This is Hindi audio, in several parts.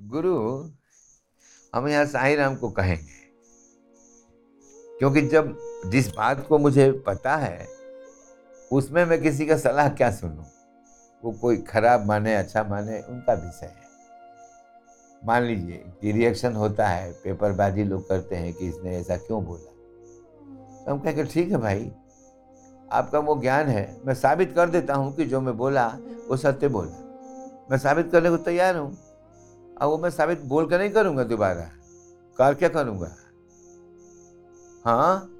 गुरु, हम यहाँ साई राम को कहेंगे। क्योंकि जब जिस बात को मुझे पता है, उसमें मैं किसी का सलाह क्या सुनूं? वो कोई खराब माने अच्छा माने, उनका विषय है। मान लीजिए कि रिएक्शन होता है, पेपरबाजी लोग करते हैं कि इसने ऐसा क्यों बोला? तो हम कहेंगे, ठीक है भाई, आपका वो ज्ञान है, मैं साबित कर देता हूँ कि जो मैं बोला, वो सत्य बोला। मैं साबित करने को तैयार हूँ अब वो मैं साबित बोल कर नहीं करूँगा दोबारा। कर क्या करूँगा? हाँ?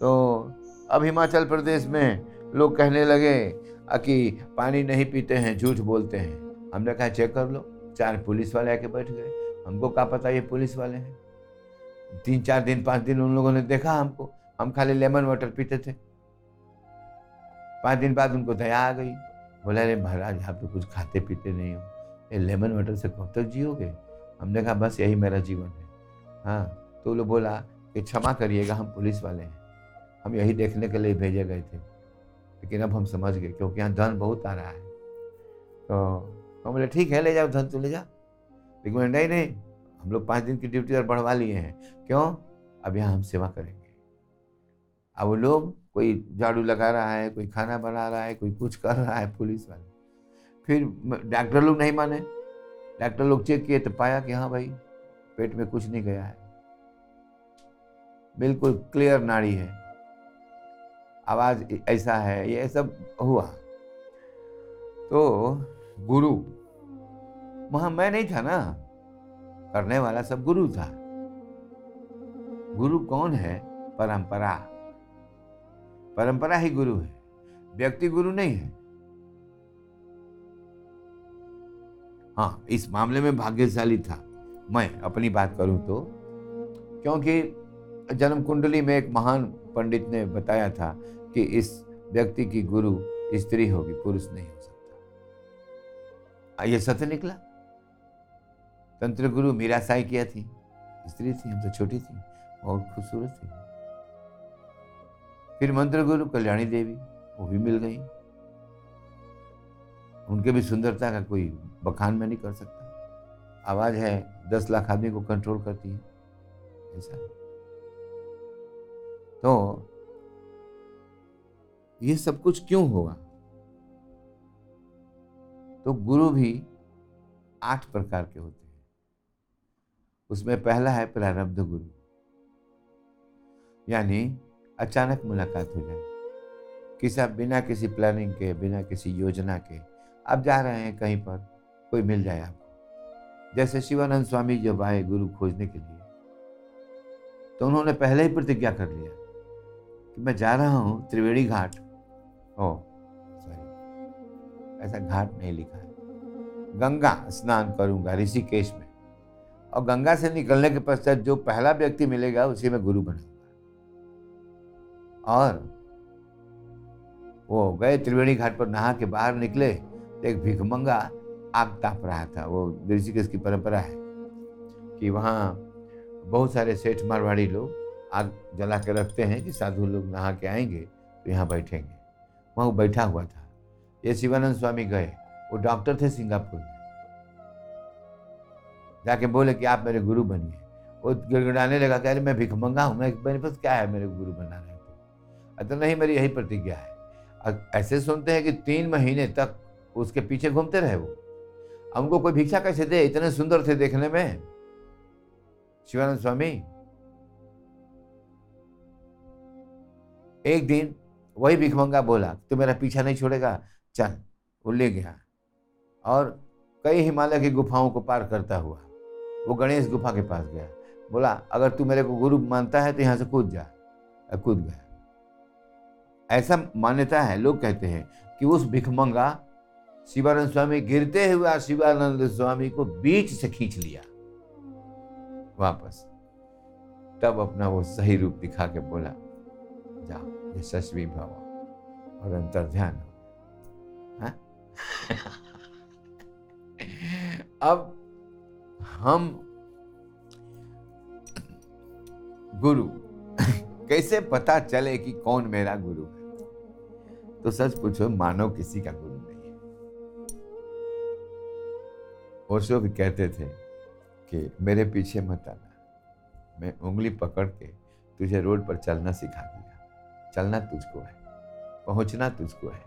तो अब हिमाचल प्रदेश में लोग कहने लगे कि पानी नहीं पीते हैं, झूठ बोलते हैं। हमने कहा, चेक कर लो, चार पुलिस वाले आके बैठ गए। हमको क्या पता ये पुलिस वाले हैं? तीन चार दिन, पाँच दिन उन लोगों ने देखा हमको। हम खाली लेमन वाटर पीते थे। पाँच दिन बाद उनको दया आ गई। बोला, अरे महाराज, आप तो कुछ खाते पीते नहीं हो। लेमन वाटर से कब तक जियोगे? हमने कहा, बस यही मेरा जीवन है। हाँ तो लोग बोला कि, क्षमा करिएगा, हम पुलिस वाले हैं। हम यही देखने के लिए भेजे गए थे। लेकिन अब हम समझ गए, क्योंकि यहाँ धन बहुत आ रहा है। तो हम बोले, ठीक है, ले जाओ, धन तो ले जाओ लेकिन नहीं नहीं, हम लोग पाँच दिन की ड्यूटी और बढ़वा लिए हैं। क्यों? अब यहाँ हम सेवा करेंगे। अब वो लोग कोई झाड़ू लगा रहा है, कोई खाना बना रहा है, कोई कुछ कर रहा है, पुलिस वाले। फिर डॉक्टर लोग नहीं माने। डॉक्टर लोग चेक किए तो पाया कि हाँ भाई, पेट में कुछ नहीं गया है। बिल्कुल क्लियर नाड़ी है। आवाज़ ऐसा है, ये सब हुआ। तो गुरु, वहाँ मैं नहीं था ना, करने वाला सब गुरु था। गुरु कौन है? परंपरा। परंपरा ही गुरु है। व्यक्ति गुरु नहीं है। हाँ इस मामले में भाग्यशाली था। मैं अपनी बात करूँ तो क्योंकि जन्म कुंडली में एक महान पंडित ने बताया था कि इस व्यक्ति की गुरु, स्त्री होगी, पुरुष नहीं हो सकता। ये सत्य निकला। तंत्र गुरु मीरा साई किया थी। स्त्री थी हम तो छोटी थी और खूबसूरत थी। फिर मंत्र गुरु कल्याणी देवी, वो भी मिल गई। उनके भी सुंदरता का कोई बखान में नहीं कर सकता। आवाज़ है, दस लाख आदमी को कंट्रोल करती है। ऐसा। तो ये सब कुछ क्यों हुआ? तो गुरु भी आठ प्रकार के होते हैं। उसमें पहला है प्रारब्ध गुरु। यानी अचानक मुलाकात हो जाए। किसी बिना किसी प्लानिंग के, बिना किसी योजना के आप जा रहे हैं कहीं पर, कोई मिल जाए आपको। जैसे शिवानंद स्वामी जब आए गुरु खोजने के लिए तो उन्होंने पहले ही प्रतिज्ञा कर लिया कि मैं जा रहा हूँ त्रिवेणी घाट। ओ सॉरी ऐसा घाट नहीं लिखा है। गंगा स्नान करूँगा ऋषिकेश में, और गंगा से निकलने के पश्चात जो पहला व्यक्ति मिलेगा, उसी में गुरु बनाऊँगा और वो गए त्रिवेणी घाट पर, नहा के बाहर निकले तो एक भिखमंगा आग ताप रहा था। वो ऋषिकेश की परंपरा है कि वहाँ बहुत सारे सेठ मारवाड़ी लोग आग जला के रखते हैं कि साधु लोग नहा के आएँगे तो यहाँ बैठेंगे। वहाँ वो बैठा हुआ था। ये शिवानंद स्वामी गए। वो डॉक्टर थे सिंगापुर में। जाके बोले कि आप मेरे गुरु बनिए। वो गिड़गिड़ाने लगा कह रहे मैं भिखमंगा हूँ, मैं मेरे पास क्या है मेरे गुरु बना रहे तो। नहीं, मेरी यही प्रतिज्ञा है। ऐसे सुनते हैं कि तीन महीने तक उसके पीछे घूमते रहे वो। हमको कोई भिक्षा कैसे दे इतने सुंदर थे देखने में? शिवानंद स्वामी। एक दिन वही भिखमंगा बोला तो मेरा पीछा नहीं छोड़ेगा, चल, वो ले गया। और कई हिमालय की गुफाओं को पार करता हुआ, वो गणेश गुफा के पास गया। बोला, अगर तू मेरे को गुरु मानता है तो यहाँ से कूद जा। कूद गया। ऐसा मान्यता है, लोग कहते हैं कि उस भिखमंगा शिवानंद स्वामी गिरते हुए शिवानंद स्वामी को बीच से खींच लिया। वापस। तब अपना वो सही रूप दिखा के बोला, जाओ यशस्वी भव और अंतर ध्यान हो हाँ? अब हम गुरु। कैसे पता चले कि कौन मेरा गुरु है? तो सच पूछो, मानो किसी का गुरु ओशो भी कहते थे कि मेरे पीछे मत आना। मैं उंगली पकड़ के तुझे रोड पर चलना सिखा दिया चलना तुझको है, पहुँचना तुझको है।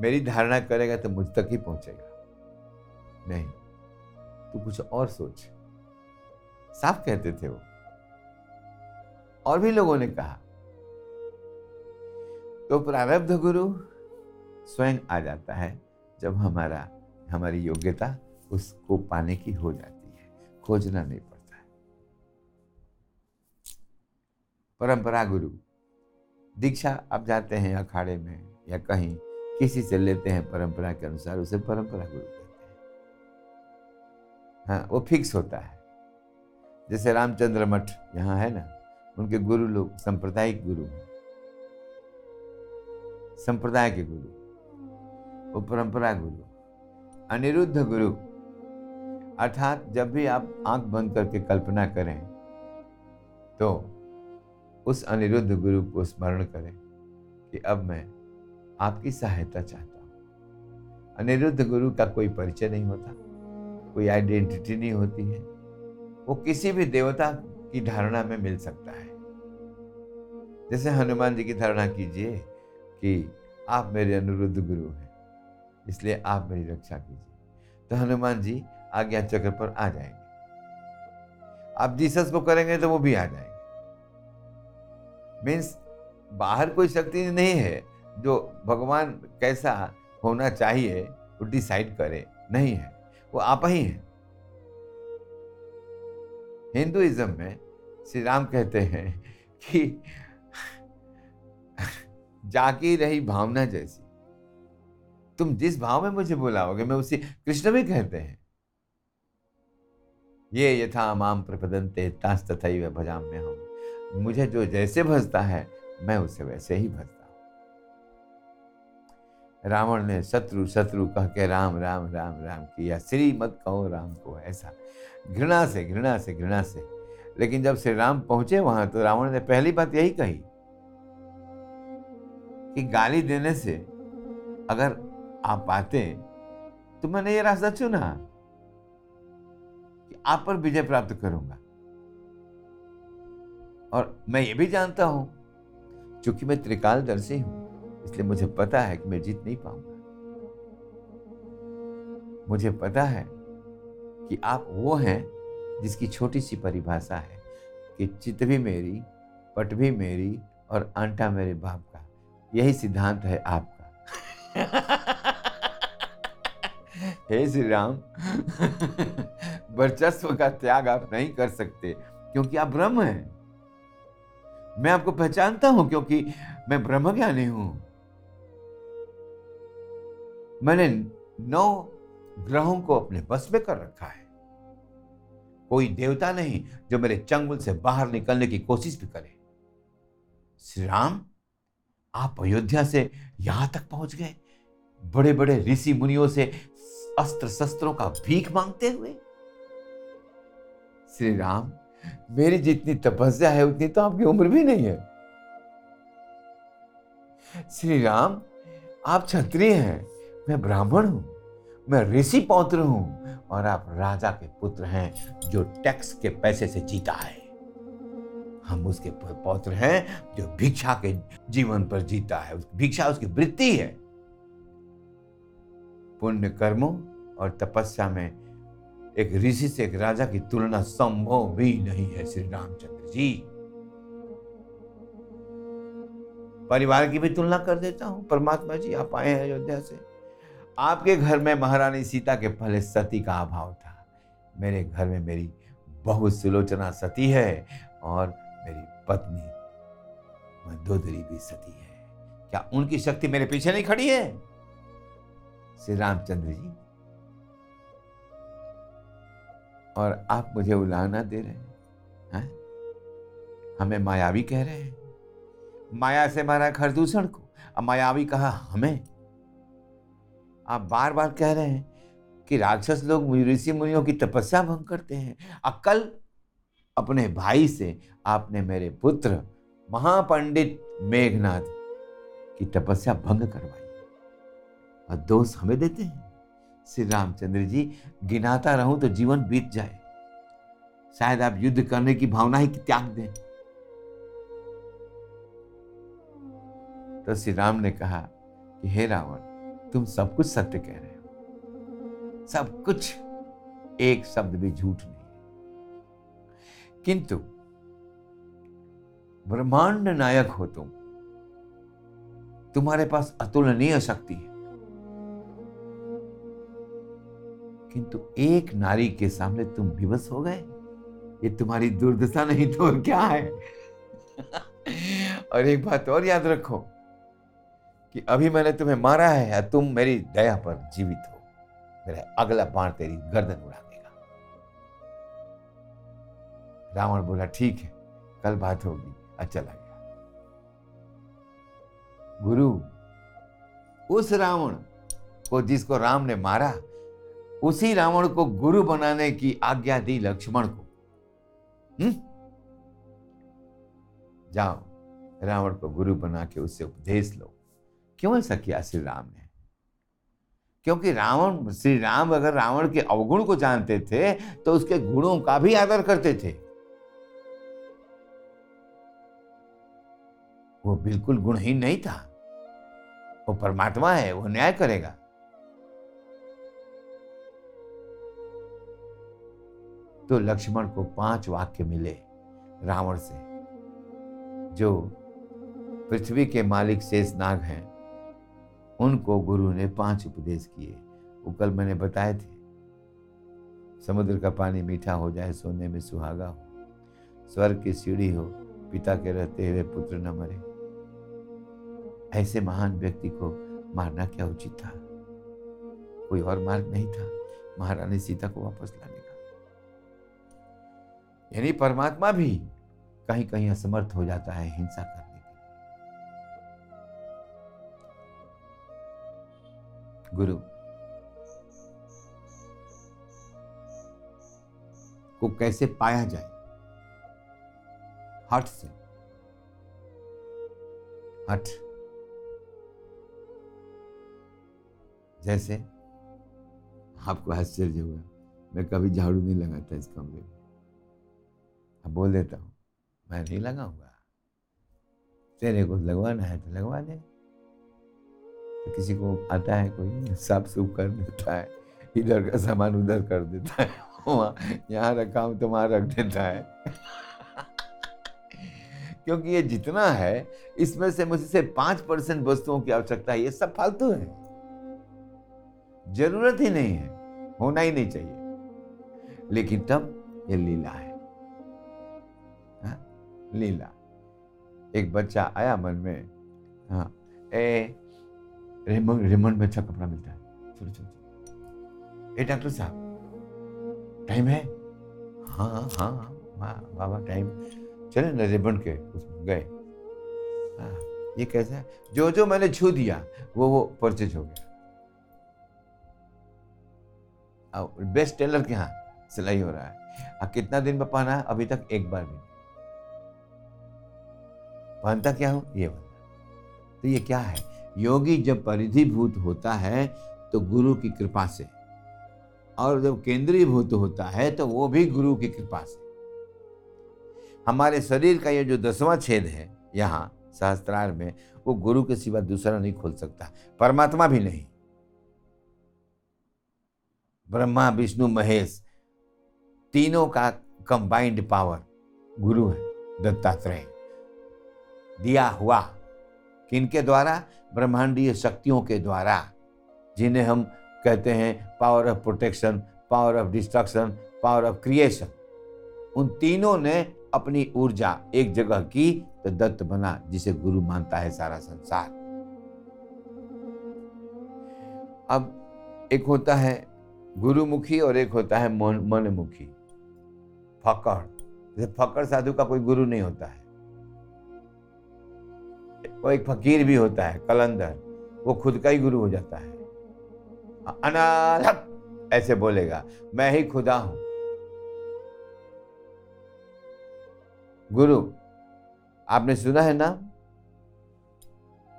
मेरी धारणा करेगा तो मुझ तक ही पहुंचेगा। नहीं, तू कुछ और सोच। साफ़ कहते थे वो। और भी लोगों ने कहा तो प्रारब्ध गुरु स्वयं आ जाता है जब हमारा, हमारी योग्यता उसको पाने की हो जाती है। खोजना नहीं पड़ता है। परंपरा गुरु, दीक्षा आप जाते हैं अखाड़े में या कहीं, किसी से लेते हैं परंपरा के अनुसार उसे परंपरा गुरु कहते हैं। हाँ वो फिक्स होता है। जैसे रामचंद्र मठ यहाँ है ना, उनके गुरु लोग, सांप्रदायिक गुरु हैं। संप्रदाय के गुरु। वो परंपरा गुरु। अनिरुद्ध गुरु अर्थात जब भी आप आँख बंद करके कल्पना करें तो उस अनिरुद्ध गुरु को स्मरण करें कि अब मैं आपकी सहायता चाहता हूँ। अनिरुद्ध गुरु का कोई परिचय नहीं होता, कोई आइडेंटिटी नहीं होती है। वो किसी भी देवता की धारणा में मिल सकता है। जैसे हनुमान जी की धारणा कीजिए कि आप मेरे अनिरुद्ध गुरु हैं, इसलिए आप मेरी रक्षा कीजिए। तो हनुमान जी आज्ञा चक्र पर आ जाएँगे। आप जीसस को करेंगे तो वो भी आ जाएँगे। मीन्स बाहर कोई शक्ति नहीं है जो भगवान कैसा होना चाहिए, वो डिसाइड करे, नहीं है, वो आप ही हैं। हिंदुइज्म में श्री राम कहते हैं कि जाकी रही भावना जैसी। तुम जिस भाव में मुझे बुलाओगे, मैं उसी कृष्ण भी कहते हैं। ये यथा माम प्रपदंते तास तथा भजाम में हम मुझे जो जैसे भजता है, मैं उसे वैसे ही भजता हूँ। रावण ने शत्रु शत्रु कह के राम राम राम राम किया। श्री मत कहो राम को ऐसा। घृणा से घृणा से घृणा से। लेकिन जब श्री राम पहुँचे वहाँ तो रावण ने पहली बात यही कही कि गाली देने से अगर आप आते तो मैंने ये रास्ता चुना। कि आप पर विजय प्राप्त करूँगा। और मैं ये भी जानता हूँ क्योंकि मैं त्रिकालदर्शी हूँ इसलिए मुझे पता है कि मैं जीत नहीं पाऊँगा। मुझे पता है कि आप वो हैं जिसकी छोटी सी परिभाषा है कि चित भी मेरी पट भी मेरी और आंटा मेरे बाप का। यही सिद्धांत है आपका। हे श्री राम। वर्चस्व का त्याग आप नहीं कर सकते, क्योंकि आप ब्रह्म हैं। मैं आपको पहचानता हूँ, क्योंकि मैं ब्रह्म ज्ञानी हूँ। मैंने नौ ग्रहों को अपने बस में कर रखा है। कोई देवता नहीं जो मेरे चंगुल से बाहर निकलने की कोशिश भी करे। श्री राम, आप अयोध्या से यहाँ तक पहुँच गए। बड़े बड़े ऋषि मुनियों से अस्त्र शस्त्रों का भीख मांगते हुए। श्री राम मेरी जितनी तपस्या है, उतनी तो आपकी उम्र भी नहीं है। श्री राम आप क्षत्रिय हैं, मैं ब्राह्मण हूँ, मैं ऋषि पौत्र हूँ, और आप राजा के पुत्र हैं, जो टैक्स के पैसे से जीता है। हम उसके पौत्र हैं, जो भिक्षा के जीवन पर जीता है भिक्षा, उसकी वृत्ति है। पुण्य कर्मों और तपस्या में एक ऋषि से एक राजा की तुलना संभव भी नहीं है, श्री रामचंद्र जी। परिवार की भी तुलना कर देता हूँ। परमात्मा जी, आप आए हैं अयोध्या से। आपके घर में महारानी सीता के पहले सती का अभाव था। मेरे घर में मेरी बहुत सुलोचना सती है और मेरी पत्नी मंदोदरी भी सती है। क्या उनकी शक्ति मेरे पीछे नहीं खड़ी है? श्री रामचंद्र जी और आप मुझे उलाहना दे रहे हैं, है? हमें मायावी कह रहे हैं। माया से मारा खरदूषण को। अब मायावी कहा, हमें? आप बार बार कह रहे हैं कि राक्षस लोग ऋषि मुनियों की तपस्या भंग करते हैं। अकल अपने भाई से आपने मेरे पुत्र महापंडित मेघनाथ की तपस्या भंग करवाई। और दोष हमें देते हैं। श्री रामचंद्र जी, गिनाता रहूँ तो जीवन बीत जाए। शायद आप युद्ध करने की भावना ही त्याग दें। तो श्री राम ने कहा कि, हे रावण, तुम सब कुछ सत्य कह रहे हो। सब कुछ, एक शब्द भी झूठ नहीं किंतु, ब्रह्मांड नायक हो तुम। तुम्हारे पास अतुलनीय शक्ति है। किंतु एक नारी के सामने तुम विवश हो गए। ये तुम्हारी दुर्दशा नहीं तो क्या है? और एक बात और याद रखो कि अभी मैंने तुम्हें मारा है या तुम मेरी दया पर जीवित हो। मेरा अगला बाण तेरी गर्दन उड़ा देगा। रावण बोला, ठीक है, कल बात होगी। और चला गया गुरु, उस रावण को जिसको राम ने मारा उसी रावण को गुरु बनाने की आज्ञा दी लक्ष्मण को। हुँ? जाओ, रावण को गुरु बना के उससे उपदेश लो। क्यों ऐसा किया श्री राम ने। क्योंकि रावण, श्री राम अगर रावण के अवगुण को जानते थे तो उसके गुणों का भी आदर करते थे। वो बिल्कुल गुणहीन नहीं था। वो परमात्मा है, वो न्याय करेगा। तो लक्ष्मण को पाँच वाक्य मिले रावण से, जो पृथ्वी के मालिक शेष नाग हैं, उनको गुरु ने पाँच उपदेश किए। वो कल मैंने बताए थे, समुद्र का पानी मीठा हो जाए, सोने में सुहागा हो, स्वर्ग की सीढ़ी हो, पिता के रहते हुए पुत्र न मरे। ऐसे महान व्यक्ति को मारना क्या उचित था? कोई और मार्ग नहीं था। महारानी सीता को वापस लाने यानी परमात्मा भी कहीं कहीं असमर्थ हो जाता है हिंसा करने के गुरु, को कैसे पाया जाए? हट से। हट जैसे आपको आश्चर्य हुआ मैं कभी झाड़ू नहीं लगाता इस कमरे में। बोल देता हूँ, मैं नहीं लगाऊँगा। तेरे को लगवाना है तो लगवा दे। तो किसी को आता है कोई, साफ़ सुफ कर देता है, इधर का सामान उधर कर देता है यहाँ रखा हूँ तो वहाँ रख देता है। क्योंकि ये जितना है, इसमें से मुझसे पाँच परसेंट वस्तुओं की आवश्यकता है, ये सब फालतू है। ज़रूरत ही नहीं है, होना ही नहीं चाहिए। लेकिन तब ये लीला हा? लीला। एक बच्चा आया मन में हाँ ए रेमंड रेमंड में अच्छा कपड़ा मिलता है। चलो चलो ए, डॉक्टर साहब, टाइम है? हाँ हाँ हाँ बाबा, टाइम। चले ना रेमंड के उसमें गए। हाँ ये कैसा है? जो जो मैंने छू दिया, वो वो परचेज हो गया। बेस्ट टेलर के यहाँ सिलाई हो रहा है। कितना दिन में पहना है? अभी तक एक बार भी पहनता क्या हूँ? ये बंदा तो ये क्या है? योगी जब परिधिभूत होता है तो गुरु की कृपा से। और जब केंद्रीय भूत होता है तो वो भी गुरु की कृपा से। हमारे शरीर का ये जो दसवां छेद है, यहाँ, सहस्त्रार में, वो गुरु के सिवा दूसरा नहीं खोल सकता। परमात्मा भी नहीं। ब्रह्मा, विष्णु, महेश, तीनों का कंबाइंड पावर गुरु है, दत्तात्रेय। दिया हुआ। किनके द्वारा? ब्रह्मांडीय शक्तियों के द्वारा। जिन्हें हम कहते हैं power of protection power of destruction power of creation उन तीनों ने अपनी ऊर्जा एक जगह की तो दत्त बना, जिसे गुरु मानता है सारा संसार। अब एक होता है गुरुमुखी और एक होता है मन, मनमुखी। फकड़। जैसे फकड़ साधु का कोई गुरु नहीं होता है। वो एक फकीर भी होता है, कलंदर। वो खुद का ही गुरु हो जाता है। अनालक ऐसे बोलेगा, मैं ही खुदा हूँ। गुरु, आपने सुना है ना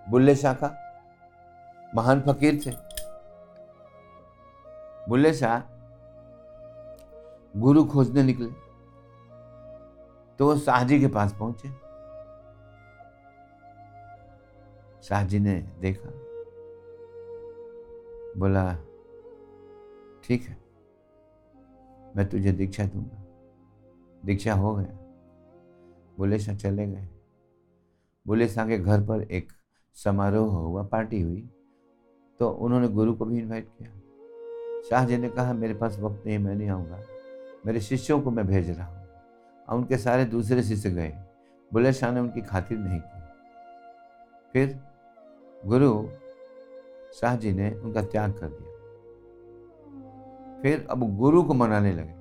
बुल्ले शाह का? महान फकीर थे। बुल्ले शाह गुरु खोजने निकले तो वो शाहजी के पास पहुँचे। शाह जी ने देखा। बोला, ठीक है, मैं तुझे दीक्षा दूँगा। दीक्षा हो गया। बुले, शाह चले गए। बुले, शाह के घर पर एक समारोह हुआ, पार्टी हुई तो उन्होंने गुरु को भी इनवाइट किया। शाह जी ने कहा, मेरे पास वक्त नहीं, मैं नहीं आऊँगा। मेरे शिष्यों को मैं भेज रहा हूँ। और उनके सारे दूसरे शिष्य गए। बुले, शाह ने उनकी खातिर नहीं की। फिर गुरु शाह जी ने उनका त्याग कर दिया। फिर अब गुरु को मनाने लगे।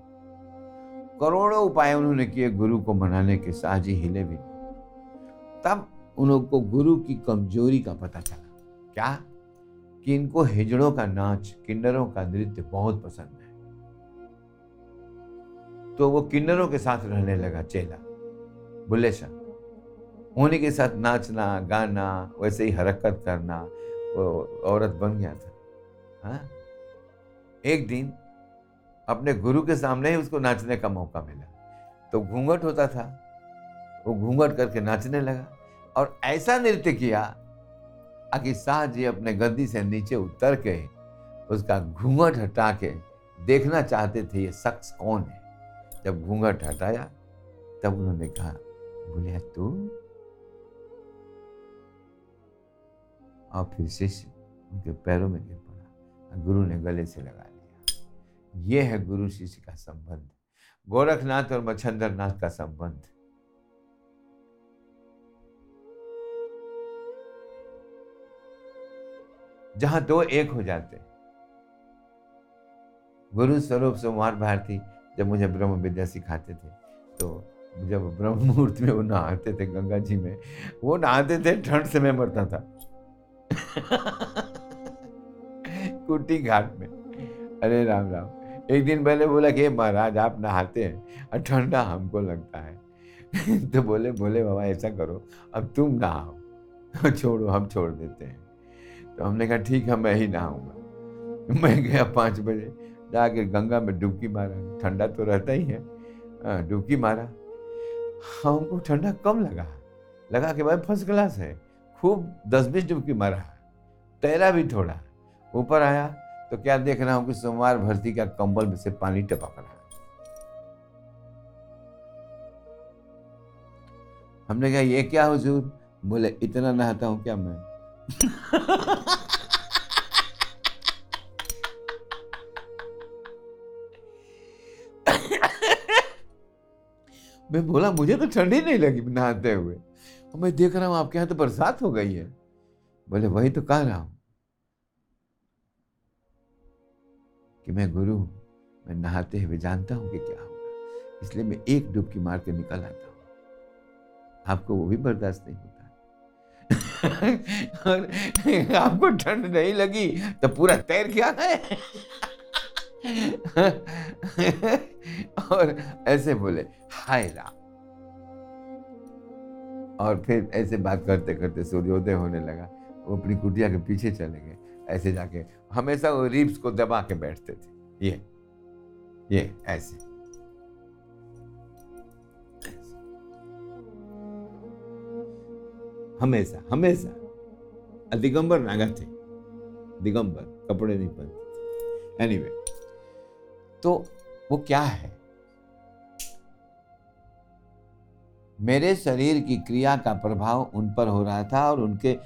करोड़ों उपाय उन्होंने किए गुरु को मनाने के, शाह जी हिले भी तब उनको गुरु की कमज़ोरी का पता चला। क्या? कि इनको हिजड़ों का नाच, किन्नरों का नृत्य बहुत पसंद है। तो वो किन्नरों के साथ रहने लगा, चेला, बुल्ले शाह। उन्हीं के साथ नाचना, गाना, वैसे ही हरकत करना, वो औरत बन गया था। हा? एक दिन अपने गुरु के सामने ही उसको नाचने का मौका मिला। तो घूंघट होता था, वो घूंघट करके नाचने लगा और ऐसा नृत्य किया कि शाह जी अपने गद्दी से नीचे उतर के उसका घूंघट हटा के देखना चाहते थे, ये शख्स कौन है? जब घूंघट हटाया, तब उन्होंने कहा, बोले, तू और फिर शिष्य उनके पैरों में गिर पड़ा गुरु ने गले से लगा लिया। ये है गुरु शिष्य का संबंध, गोरखनाथ और मच्छंदर नाथ का संबंध। जहाँ दो एक हो जाते, गुरु स्वरूप सोमवार भारती जब मुझे ब्रह्म विद्या सिखाते थे तो जब ब्रह्म मुहूर्त में वो नहाते थे गंगा जी में, वो नहाते थे ठंड से मैं मरता था। कुटी घाट में। अरे राम राम। एक दिन पहले बोला कि महाराज आप नहाते हैं। और ठंडा हमको लगता है। तो बोले बोले बाबा ऐसा करो अब तुम नहाओ। छोड़ो हम छोड़ देते हैं। तो हमने कहा ठीक है मैं ही नहाऊँगा। मैं गया पाँच बजे जाके गंगा में डुबकी मारा। ठंडा तो रहता ही है। हाँ, डुबकी मारा। हमको ठंडा कम लगा। लगा कि भाई फ़र्स्ट क्लास है। खूब दस बीस डुबकी मारा। तैरा भी थोड़ा। ऊपर आया तो क्या देख रहा हूँ कि सोमवार भर्ती का कंबल में से पानी टपक रहा है। हमने कहा, ये क्या हुजूर? बोले, इतना नहाता हूँ क्या मैं? मैं बोला, मुझे तो ठंडी नहीं लगी नहाते हुए। मैं देख रहा हूँ आपके यहाँ तो बरसात हो गई है। बोले, वही तो कह रहा हूँ कि मैं गुरु मैं नहाते हुए जानता हूँ कि क्या होगा। इसलिए मैं एक डुबकी मार के निकल आता हूँ। आपको वो भी बर्दाश्त नहीं होता। और आपको ठंड नहीं लगी तो पूरा तैर क्या है। और ऐसे बोले, हाय राम। और फिर ऐसे बात करते करते सूर्योदय होने लगा। वो अपनी कुटिया के पीछे चले गए ऐसे जाके। हमेशा वो रिप्स को दबा के बैठते थे। ये ये ऐसे। हमेशा हमेशा। दिगंबर नागा थे। दिगंबर कपड़े नहीं पहनते एनीवे anyway, तो वो क्या है? मेरे शरीर की क्रिया का प्रभाव उन पर हो रहा था और उनके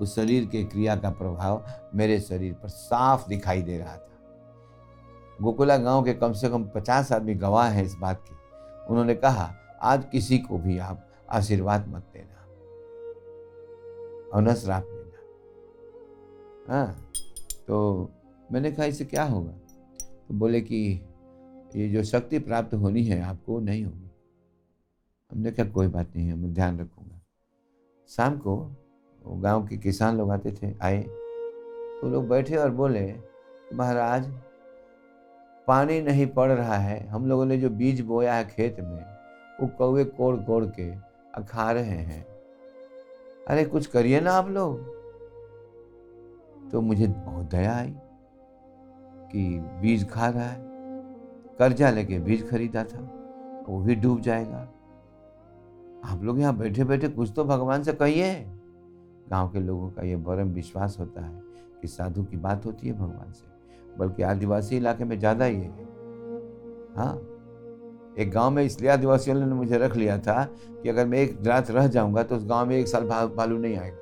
उस शरीर के क्रिया का प्रभाव मेरे शरीर पर साफ़ दिखाई दे रहा था। गोकुला गाँव के कम से कम पचास आदमी गवाह हैं इस बात की। उन्होंने कहा, आज किसी को भी आप आशीर्वाद मत देना। और न श्राप देना। हाँ तो मैंने कहा, इससे क्या होगा? तो बोले कि, ये जो शक्ति प्राप्त होनी है, आपको नहीं होगी। हमने कहा, कोई बात नहीं है मैं ध्यान रखूँगा। शाम को गाँव के किसान लोग आते थे, आए। तो लोग बैठे और बोले, महाराज, पानी नहीं पड़ रहा है। हम लोगों ने जो बीज बोया है खेत में, वो कौवे कोड़ कोड़ के खा रहे हैं। अरे, कुछ करिए ना आप लोग। तो मुझे बहुत दया आई कि बीज खा रहा है। कर्जा लेके बीज खरीदा था, वो भी डूब जाएगा। आप लोग यहाँ बैठे बैठे कुछ तो भगवान से कहिए। गाँव के लोगों का यह बरम विश्वास होता है कि साधु की बात होती है भगवान से, बल्कि आदिवासी इलाके में ज़्यादा ही है। हाँ एक गाँव में इसलिए आदिवासियों ने मुझे रख लिया था कि अगर मैं एक रात रह जाऊँगा तो उस गाँव में एक साल भालू नहीं आएगा।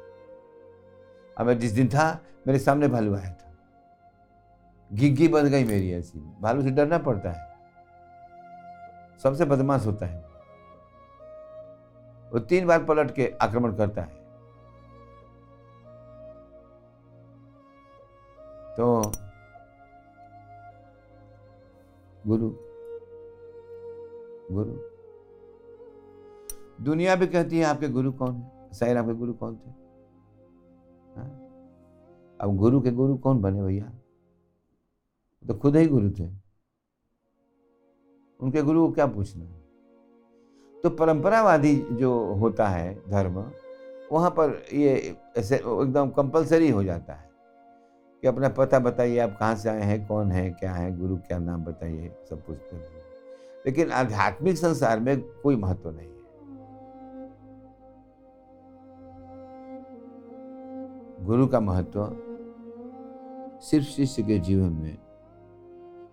अब मैं जिस दिन था, मेरे सामने भालू आया था। घिग्घी बन गई मेरी ऐसी। भालू से डरना पड़ता है। सबसे बदमाश होता है। वो तीन बार पलट के आक्रमण करता है। तो गुरु गुरु। दुनिया भी कहती है, आपके गुरु कौन है? शायद आपके गुरु कौन थे? हाँ? अब गुरु के गुरु कौन बने भैया? तो खुद ही गुरु थे। उनके गुरु को क्या पूछना तो परंपरावादी जो होता है धर्म, वहाँ पर ये ऐसे एकदम कंपलसरी हो जाता है। कि अपना पता बताइए, आप कहाँ से आए हैं, कौन है, क्या है, गुरु क्या नाम बताइए, सब पूछते लेकिन आध्यात्मिक संसार में कोई महत्व नहीं है। गुरु का महत्व सिर्फ़ शिष्य के जीवन में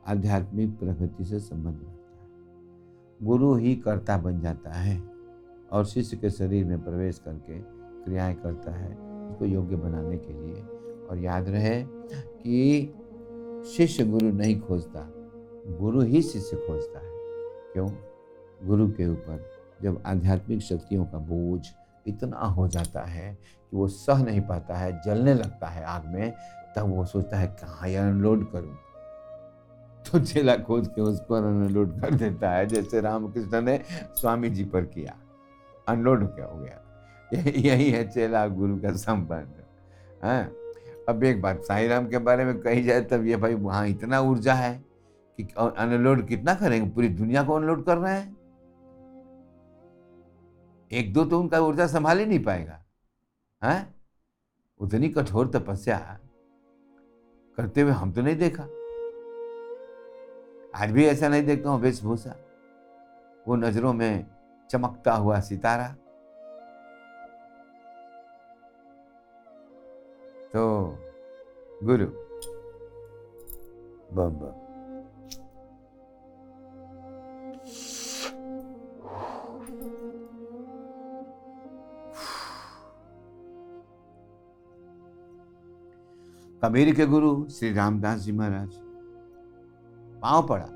आध्यात्मिक प्रगति से संबंध रखता है। गुरु ही कर्ता बन जाता है और शिष्य के शरीर में प्रवेश करके क्रियाएँ करता है, उसको योग्य बनाने के लिए। और याद रहे कि शिष्य गुरु नहीं खोजता। गुरु ही शिष्य खोजता है। क्यों? गुरु के ऊपर जब आध्यात्मिक शक्तियों का बोझ इतना हो जाता है कि वो सह नहीं पाता है, जलने लगता है आग में, तब वो सोचता है, कहाँ यह अनलोड करूँ? तो चेला खोज के उस पर अनलोड कर देता है, जैसे रामकृष्ण ने स्वामी जी पर किया। अनलोड क्या हो गया। यही है चेला गुरु का संबंध। है हाँ? अब एक बात साई राम के बारे में कही जाए तब ये भाई वहाँ इतना ऊर्जा है कि अनलोड कितना करेंगे? पूरी दुनिया को अनलोड कर रहे हैं। एक दो तो उनका ऊर्जा संभाल ही नहीं पाएगा। है हाँ? उतनी कठोर तपस्या करते हुए हम तो नहीं देखा। आज भी ऐसा नहीं देखता हूँ वेशभूषा। वो नज़रों में चमकता हुआ सितारा। तो गुरु। बम बम। कबीर के गुरु श्री रामदास जी महाराज, पाँव पड़ा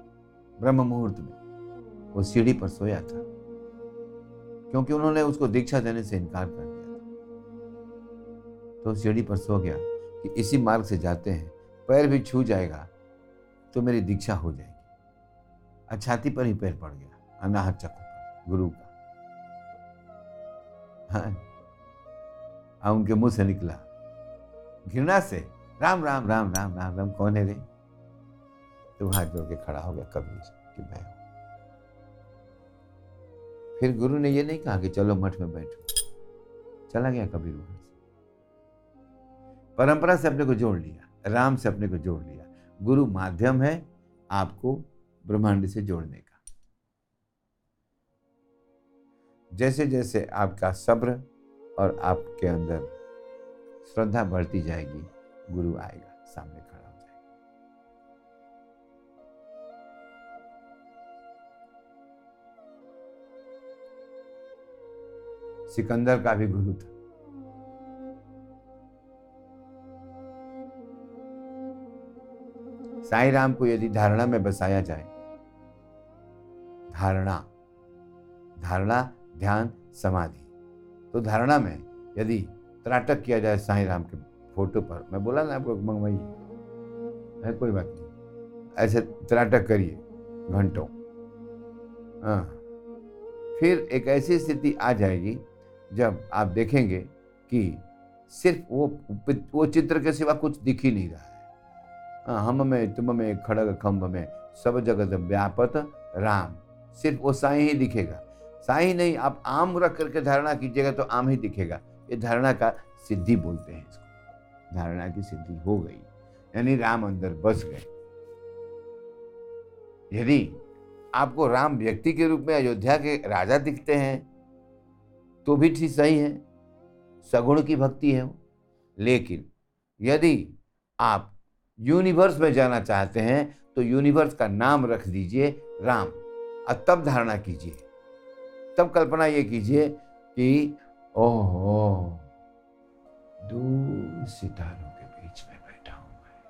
ब्रह्म मुहूर्त में। वो सीढ़ी पर सोया था, क्योंकि उन्होंने उसको दीक्षा देने से इनकार कर दिया। तो सीढ़ी पर सो गया कि इसी मार्ग से जाते हैं। पैर भी छू जाएगा तो मेरी दीक्षा हो जाएगी। छाती पर ही पैर पड़ गया, अनाहत चक्र पर, गुरु का। हाँ। उनके मुँह से निकला। घृणा से, राम राम राम राम राम राम, कौन है रे? तो हाथ जोड़ के खड़ा हो गया कबीर कि मैं फिर गुरु ने ये नहीं कहा कि चलो मठ में बैठो। चला गया कबीर वहाँ। परंपरा से अपने को जोड़ लिया, राम से अपने को जोड़ लिया। गुरु माध्यम है आपको ब्रह्मांड से जोड़ने का। जैसे जैसे आपका सब्र और आपके अंदर श्रद्धा बढ़ती जाएगी, गुरु आएगा, सामने खड़ा हो जाएगा। सिकंदर का भी गुरु था। साई राम को यदि धारणा में बसाया जाए, धारणा धारणा, ध्यान, समाधि तो धारणा में यदि त्राटक किया जाए साई राम के फ़ोटो पर, मैं बोला ना आपको मंगवाइए, है, कोई बात नहीं, ऐसे त्राटक करिए घंटों हाँ फिर एक ऐसी स्थिति आ जाएगी जब आप देखेंगे कि सिर्फ़ वो वो चित्र के सिवा कुछ दिख ही नहीं रहा हाँ। हम में तुम में खड़ग खम्भ में सब जगत व्यापत राम। सिर्फ़ वो साई ही दिखेगा। साई नहीं, आप आम रख करके धारणा कीजिएगा तो आम ही दिखेगा। ये धारणा का सिद्धि बोलते हैं इसको। धारणा की सिद्धि हो गई। यानी राम अंदर बस गए। यदि आपको राम व्यक्ति के रूप में अयोध्या के राजा दिखते हैं तो भी ठीक सही है। सगुण की भक्ति है वो। लेकिन यदि आप यूनिवर्स में जाना चाहते हैं तो यूनिवर्स का नाम रख दीजिए राम। और तब धारणा कीजिए। तब कल्पना ये कीजिए कि ओहो, दूर सितारों के बीच में बैठा हूँ मैं।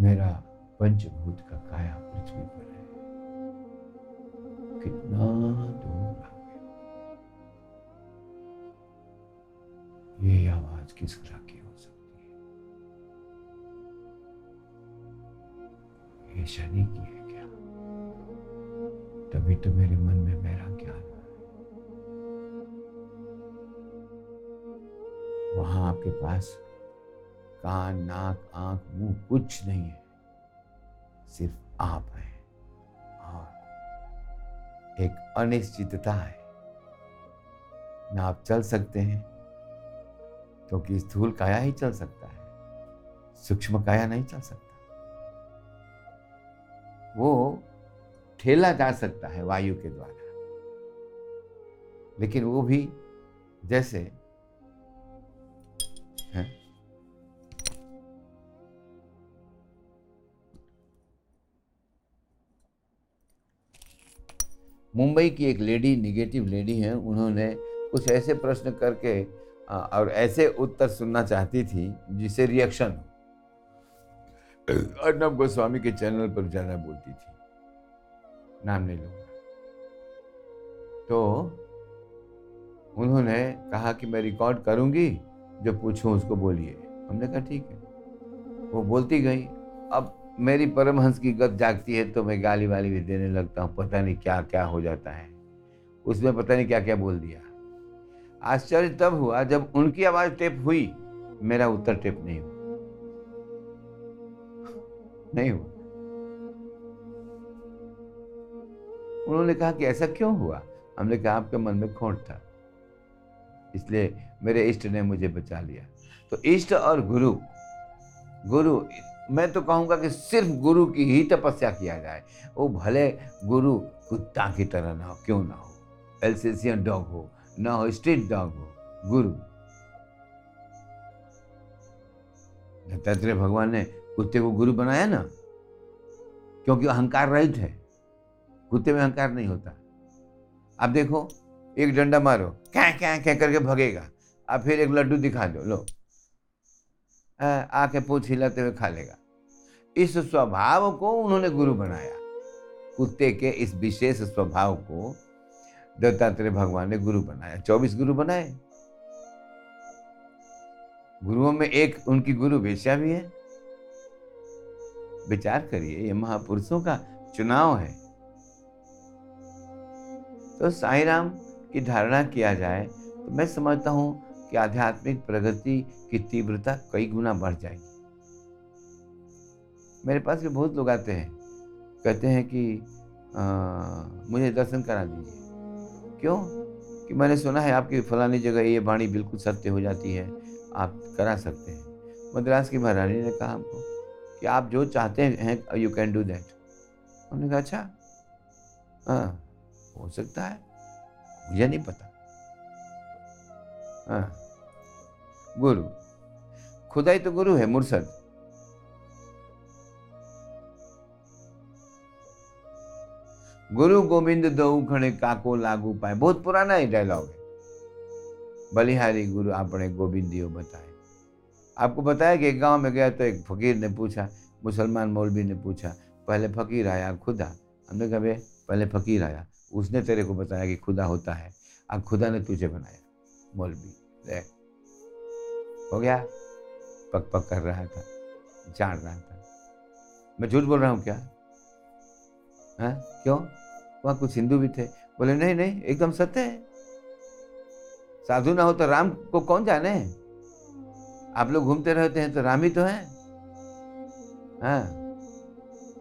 मेरा पंचभूत का काया पृथ्वी पर है। कितना ये आवाज़ किस तरह की हो सकती है? ये शनि की है क्या? तभी तो मेरे मन में मेरा ज्ञान वहाँ आपके पास कान, नाक, आँख, मुँह कुछ नहीं है। सिर्फ़ आप हैं। और एक अनिश्चितता है। ना आप चल सकते हैं क्योंकि स्थूल काया ही चल सकता है, सूक्ष्म काया नहीं चल सकता। वो ठेला जा सकता है वायु के द्वारा। लेकिन वो भी जैसे मुंबई की एक लेडी निगेटिव लेडी है, उन्होंने कुछ ऐसे प्रश्न करके और ऐसे उत्तर सुनना चाहती थी जिसे रिएक्शन अर्नब गोस्वामी के चैनल पर ज़्यादा बोलती थी। नाम नहीं लूँगा। तो उन्होंने कहा कि मैं रिकॉर्ड करूँगी, जो पूछूँ उसको बोलिए। हमने कहा, ठीक है। वो बोलती गई, अब मेरी परमहंस की गत जागती है तो मैं गाली वाली भी देने लगता हूँ। पता नहीं क्या क्या हो जाता है। उसमें पता नहीं क्या क्या बोल दिया। आश्चर्य तब हुआ जब उनकी आवाज़ टेप हुई। मेरा उत्तर टेप नहीं हुआ। नहीं हुआ। उन्होंने कहा कि ऐसा क्यों हुआ? हमने कहा, आपके मन में खोट था। इसलिए मेरे इष्ट ने मुझे बचा लिया। तो इष्ट और गुरु गुरु, मैं तो कहूँगा कि सिर्फ़ गुरु की ही तपस्या किया जाए। वो भले गुरु कुत्ता की तरह ना हो, क्यों ना हो। एल्सेसियन डॉग हो ना हो, स्ट्रीट डॉग हो, गुरु। दत्तात्रेय भगवान ने कुत्ते को गुरु बनाया ना, क्योंकि अहंकार रहित है। कुत्ते में अहंकार नहीं होता। अब देखो, एक डंडा मारो क्या क्या क्या करके भगेगा। अब फिर एक लड्डू दिखा दो, लो। आके पूछ हिलाते हुए खा लेगा। इस स्वभाव को उन्होंने गुरु बनाया। कुत्ते के इस विशेष स्वभाव को दत्तात्रेय भगवान ने गुरु बनाया चौबीस गुरु बनाए। गुरुओं में एक उनकी गुरु वेश्या भी है। विचार करिए ये महापुरुषों का चुनाव है। तो साई राम की धारणा किया जाए तो मैं समझता हूँ कि आध्यात्मिक प्रगति की तीव्रता कई गुना बढ़ जाएगी। मेरे पास भी बहुत लोग आते हैं कहते हैं कि आ, मुझे दर्शन करा दीजिए। क्यों? कि मैंने सुना है आपकी फलानी जगह ये वाणी बिल्कुल सत्य हो जाती है। आप करा सकते हैं। मद्रास की महारानी ने कहा हमको कि आप जो चाहते हैं यू कैन डू दैट हमने कहा अच्छा। हाँ हो सकता है। मुझे नहीं पता। हाँ। गुरु। खुदाई तो गुरु है, मुर्सद। गुरु गोविंद दो खड़े काको लागू पाए। बहुत पुराना ही डायलॉग है। बलिहारी गुरु आपने गोविंदियो बताए। आपको बताया कि एक गाँव में गया तो एक फकीर ने पूछा, मुसलमान मौलवी ने पूछा, पहले फकीर आया खुदा? हमने कहा पहले फकीर आया। उसने तेरे को बताया कि खुदा होता है। अब खुदा ने तुझे बनाया, मौलवी। देख हो गया? पक पक कर रहा था, जान रहा था। मैं झूठ बोल रहा हूँ क्या? है? हाँ? क्यों? वहाँ कुछ हिंदू भी थे। बोले नहीं नहीं एकदम सत्य है। साधु ना हो तो राम को कौन जाने? आप लोग घूमते रहते हैं तो राम ही तो है। हाँ।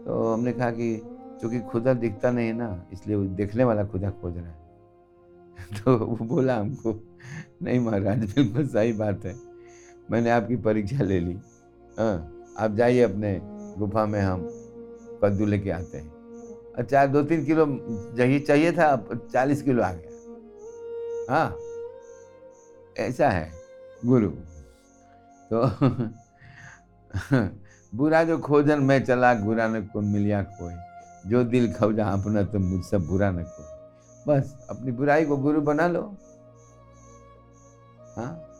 तो हमने कहा कि चूँकि खुदा दिखता नहीं है ना इसलिए वो देखने वाला खुदा खोज रहा है। तो वो बोला हमको नहीं महाराज बिल्कुल सही बात है। मैंने आपकी परीक्षा ले ली। हाँ, आप जाइए अपने गुफा में हम कद्दू लेके आते हैं। अच्छा दो, तीन किलो चाहिए चाहिए था, अब चालीस किलो आ गया। हाँ ऐसा है, गुरु। तो बुरा जो खोजन मैं चला, बुरा न को मिलिया कोई। जो दिल खोजा अपना तो मुझसे बुरा न कोई। बस, अपनी बुराई को गुरु बना लो। हाँ?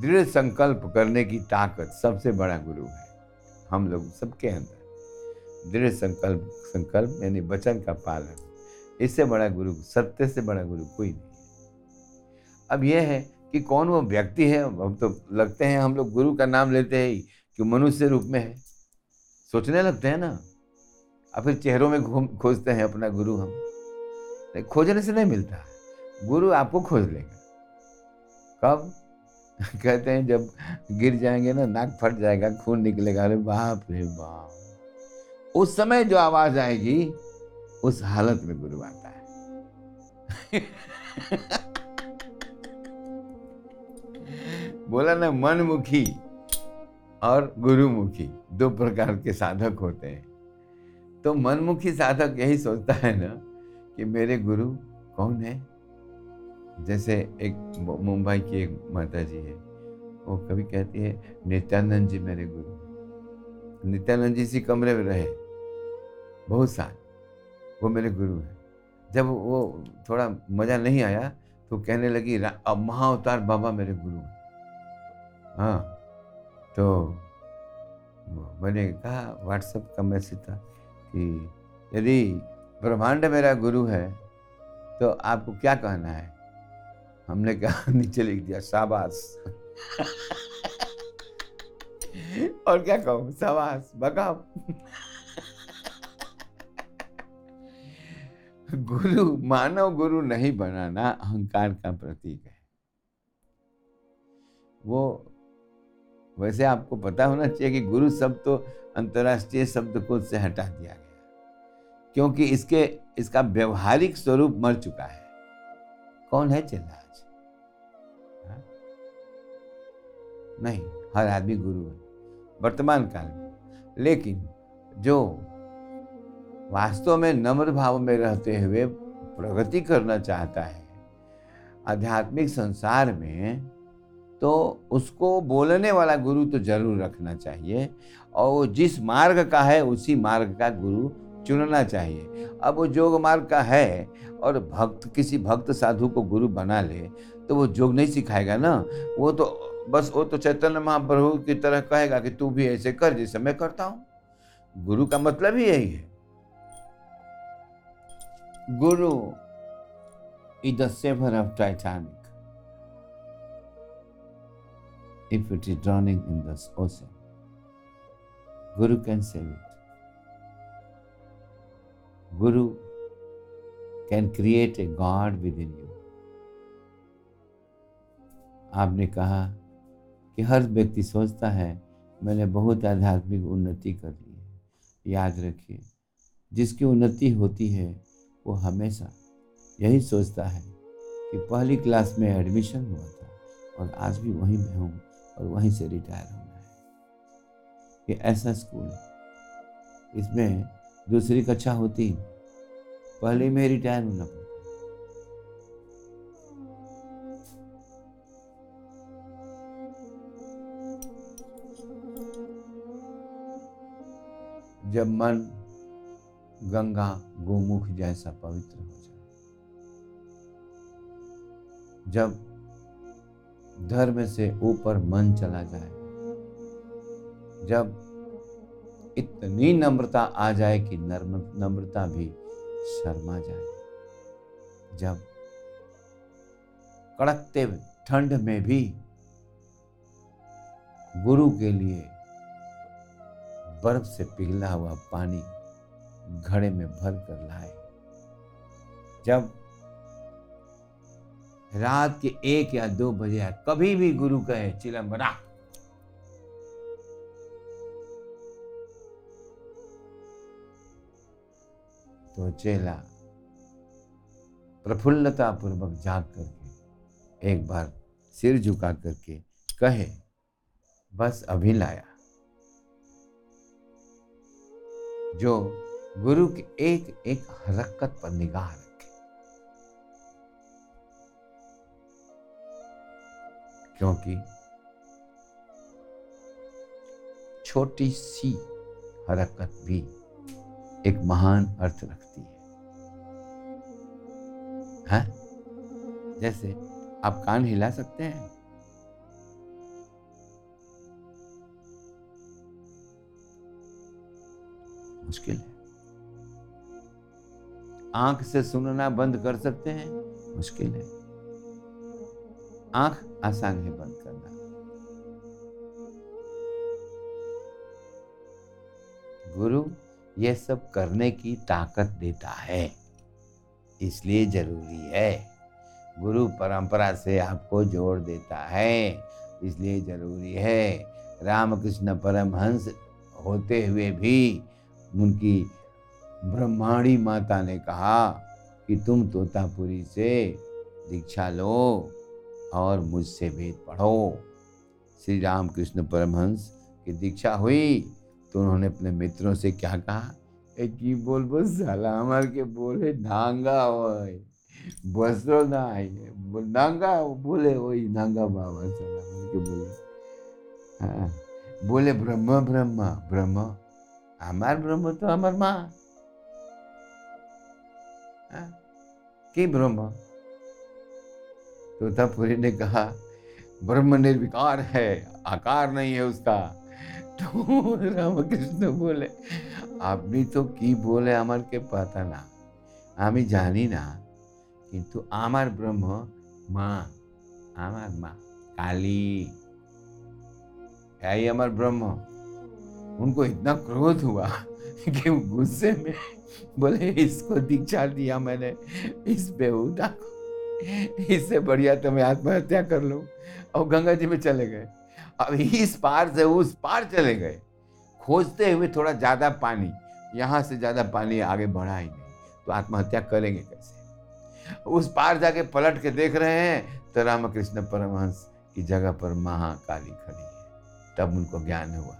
दृढ़ संकल्प करने की ताकत सबसे बड़ा गुरु है। हम लोग सबके अंदर। दृढ़ संकल्प संकल्प, यानी वचन का पालन। इससे बड़ा गुरु, सत्य से बड़ा गुरु कोई नहीं अब यह है कि कौन वो व्यक्ति है? अब तो लगते हैं हम लोग गुरु का नाम लेते हैं कि मनुष्य रूप में है। सोचने लगते हैं ना? और फिर चेहरों में घूम, खोजते हैं अपना गुरु हम। नहीं, खोजने से नहीं मिलता। गुरु आपको खोज लेगा। कब? कहते हैं जब गिर जाएँगे ना, नाक फट जाएगा, खून निकलेगा। अरे बाप रे बाप। उस समय जो आवाज़ आएगी, उस हालत में गुरु आता है। बोला ना, मनमुखी और गुरुमुखी, दो प्रकार के साधक होते हैं। तो मनमुखी साधक यही सोचता है ना कि मेरे गुरु कौन है? जैसे एक मुंबई की एक माता जी है। वो कभी कहती है, नित्यानंद जी मेरे गुरु नित्यानंद जी इसी कमरे में रहे। बहुत साल। वो मेरे गुरु हैं। जब वो थोड़ा मज़ा नहीं आया तो कहने लगी अब महाअवतार बाबा मेरे गुरु हैं। हाँ तो मैंने कहा, व्हाट्सएप का मैसेज था कि यदि ब्रह्मांड मेरा गुरु है तो आपको क्या कहना है? हमने कहा, नीचे लिख दिया, शाबाश। और क्या कहूँ? शाबाश बका गुरु, मानव गुरु नहीं बनाना अहंकार का प्रतीक है। वो वैसे आपको पता होना चाहिए कि गुरु शब्द तो अंतर्राष्ट्रीय शब्दकोश से हटा दिया गया। क्योंकि इसके, इसका व्यवहारिक स्वरूप मर चुका है। कौन है चेला आज हाँ? नहीं, हर आदमी गुरु है, वर्तमान काल में। लेकिन जो वास्तव में नम्र भाव में रहते हुए प्रगति करना चाहता है। आध्यात्मिक संसार में तो उसको बोलने वाला गुरु तो ज़रूर रखना चाहिए और वो जिस मार्ग का है उसी मार्ग का गुरु चुनना चाहिए। अब वो जोग मार्ग का है और भक्त, किसी भक्त साधु को गुरु बना ले तो वो जोग नहीं सिखाएगा ना। वो तो बस, वो तो चैतन्य महाप्रभु की तरह कहेगा कि तू भी ऐसे कर जैसे मैं करता हूँ। गुरु का मतलब ही यही है। Guru is the saver of Titanic if it is drowning in the ocean. Guru can save it. Guru can create a God within you. आपने कहा कि हर व्यक्ति सोचता है, मैंने बहुत आध्यात्मिक उन्नति कर ली है याद रखिए, जिसकी उन्नति होती है वो हमेशा यही सोचता है कि पहली क्लास में एडमिशन हुआ था और आज भी वहीं मैं हूँ और वहीं से रिटायर होना है। ये ऐसा स्कूल है। इसमें दूसरी कक्षा होती, पहले में रिटायर होना पड़ता। जब मन गंगा गोमुख जैसा पवित्र हो जाए। जब धर्म से ऊपर मन चला जाए, जब इतनी नम्रता आ जाए कि नम्रता भी शर्मा जाए, जब कड़कते ठंड में भी गुरु के लिए बर्फ़ से पिघला हुआ पानी घड़े में भर कर लाए। जब रात के एक या दो बजे कभी भी गुरु कहे चिलम्बरा तो चेला प्रफुल्लता पूर्वक जाग करके एक बार सिर झुका करके कहे, बस अभी लाया। जो गुरु की एक एक हरकत पर निगाह रखे। क्योंकि छोटी सी हरकत भी एक महान अर्थ रखती है। हा? जैसे आप कान हिला सकते हैं। मुश्किल है। आँख से सुनना बंद कर सकते हैं? मुश्किल है। आँख आसान है बंद करना। गुरु ये सब करने की ताकत देता है। इसलिए ज़रूरी है। गुरु परंपरा से आपको जोड़ देता है। इसलिए ज़रूरी है। रामकृष्ण परमहंस होते हुए भी उनकी ब्रह्माणी माता ने कहा कि तुम तोतापुरी से दीक्षा लो और मुझसे वेद पढ़ो। श्री रामकृष्ण परमहंस की दीक्षा हुई तो उन्होंने अपने मित्रों से क्या कहा? एक की बोल बस सलामर के बोले नांगा होय बसरो ना आइए नांगा बोले वही नांगा बाबा सलामर के बोले। हाँ बोले ब्रह्म ब्रह्म ब्रह्म हमार ब्रह्म तो हमार माँ। हाँ, की ब्रह्म तोतापुरी ने कहा ब्रह्म निर्विकार है आकार नहीं है उसका तो रामकृष्ण बोले আপনি তো কি বলে আমাকে পাতা না আমি জানি না কিন্তু আমার ব্রহ্ম মা আমার মা काली है ही अमर ब्रह्म उनको इतना क्रोध हुआ कि गुस्से में बोले, इसको दीक्षा दिया मैंने, इस बेहुदा को इससे बढ़िया तो मैं आत्महत्या कर लूँ। और गंगा जी में चले गए। अब इस पार से उस पार चले गए। खोजते हुए थोड़ा ज़्यादा पानी, यहाँ से ज़्यादा पानी आगे बढ़ा ही नहीं। तो आत्महत्या करेंगे कैसे? उस पार जाके पलट के देख रहे हैं तो रामकृष्ण परमहंस की जगह पर महाकाली खड़ी है। तब उनको ज्ञान हुआ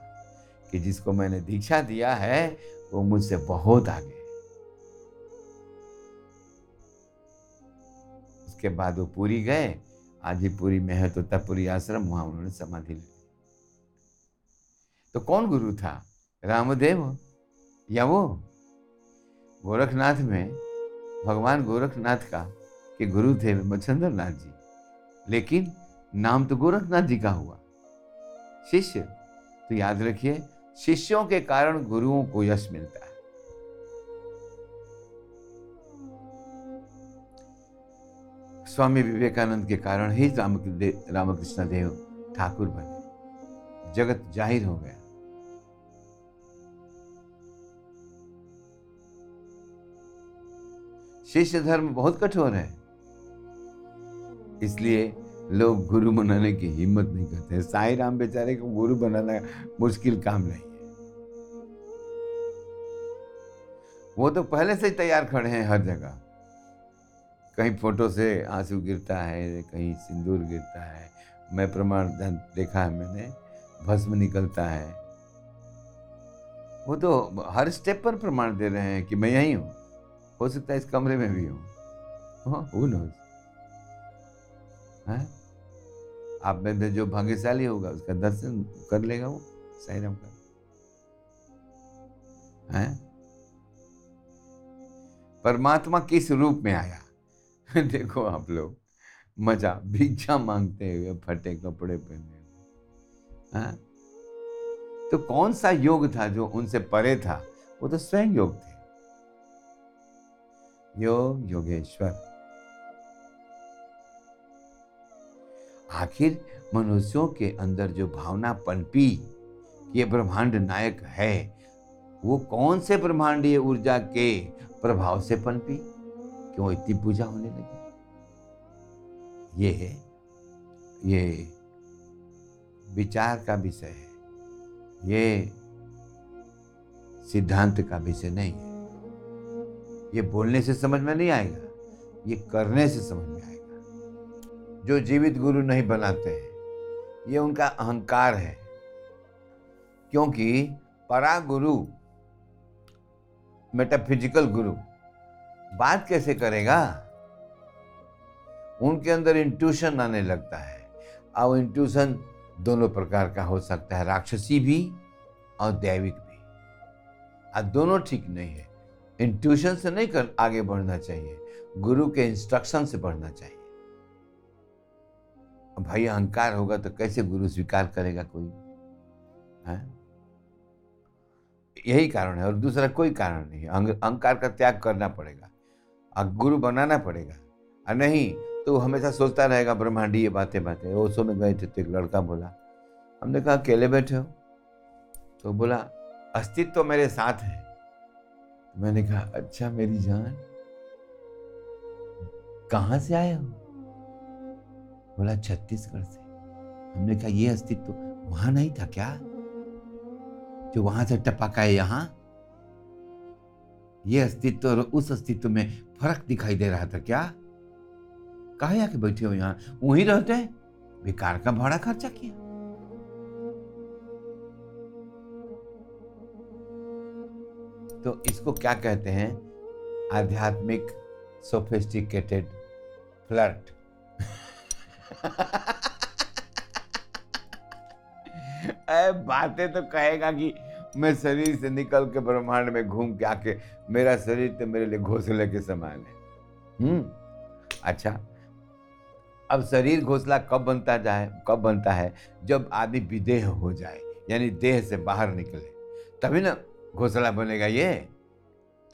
कि जिसको मैंने दीक्षा दिया है, वो मुझसे बहुत आगे उसके बाद वो पूरी गए। आज ही पूरी में है तो तपुरी आश्रम, वहाँ उन्होंने समाधि ली तो कौन गुरु था? रामदेव या वो? गोरखनाथ में, भगवान गोरखनाथ का के गुरु थे मच्छंद्र नाथ जी। लेकिन नाम तो गोरखनाथ जी का हुआ। शिष्य तो याद रखिए शिष्यों के कारण गुरुओं को यश मिलता है। स्वामी विवेकानंद के कारण ही रामकृष्ण देव ठाकुर बने। जगत ज़ाहिर हो गया। शिष्य धर्म बहुत कठोर है। इसलिए लोग गुरु बनाने की हिम्मत नहीं करते। साई राम बेचारे को गुरु बनाना मुश्किल काम नहीं। वो तो पहले से ही तैयार खड़े हैं हर जगह। कहीं फ़ोटो से आँसू गिरता है, कहीं सिंदूर गिरता है। मैं प्रमाण देखा है मैंने, भस्म निकलता है। वो तो हर स्टेप पर प्रमाण दे रहे हैं कि मैं यही हूँ। हो सकता है इस कमरे में भी हूँ। हु नोज़ है? आप में जो भाग्यशाली होगा, उसका दर्शन कर लेगा वो सही राम का। है? परमात्मा किस रूप में आया? देखो आप लोग, मज़ा, भिक्षा मांगते हुए फटे कपड़े पहने हुए। हाँ? तो कौन सा योग था जो उनसे परे था? वो तो स्वयं योग थे। योग योगेश्वर। आखिर मनुष्यों के अंदर जो भावना पनपी कि ये ब्रह्मांड नायक है, वो कौन से ब्रह्मांडीय ऊर्जा के प्रभाव से पनपी, क्यों इतनी पूजा होने लगी? ये है, ये विचार का विषय है। ये सिद्धांत का विषय नहीं है। ये बोलने से समझ में नहीं आएगा, ये करने से समझ में आएगा। जो जीवित गुरु नहीं बनाते हैं, ये उनका अहंकार है। क्योंकि परा गुरु मेटाफिजिकल गुरु बात कैसे करेगा? उनके अंदर इंट्यूशन आने लगता है। और इंट्यूशन दोनों प्रकार का हो सकता है, राक्षसी भी और दैविक भी। और दोनों ठीक नहीं है। इंट्यूशन से नहीं कर, आगे बढ़ना चाहिए। गुरु के इंस्ट्रक्शन से बढ़ना चाहिए। भाई, अहंकार होगा तो कैसे गुरु स्वीकार करेगा कोई? है? यही कारण है और दूसरा कोई कारण नहीं अहंकार का त्याग करना पड़ेगा। गुरु बनाना पड़ेगा। और नहीं तो हमेशा सोचता रहेगा, ब्रह्मांडी ये बातें बातें। ओसो में गए थे तो एक लड़का बोला, हमने कहा, अकेले बैठे हो? तो बोला, अस्तित्व मेरे साथ है। तो मैंने कहा अच्छा मेरी जान, कहाँ से आए हो? बोला, छत्तीसगढ़ से। हमने कहा, ये अस्तित्व वहाँ नहीं था क्या? जो वहाँ से टपका है यहाँ। ये अस्तित्व और उस अस्तित्व में फ़र्क दिखाई दे रहा था क्या? कहा आके बैठे हो यहाँ? वहीं रहते? बेकार का भाड़ा खर्चा किया। तो इसको क्या कहते हैं? आध्यात्मिक सोफिस्टिकेटेड फ्लर्ट बातें तो कहेगा कि मैं शरीर से निकल के ब्रह्मांड में घूम के आके मेरा शरीर तो मेरे लिए घोंसले के समान है। हम्म अच्छा। अब शरीर घोसला कब बनता जाए, कब बनता है? जब आदमी विदेह हो जाए, यानी देह से बाहर निकले, तभी ना घोसला बनेगा ये।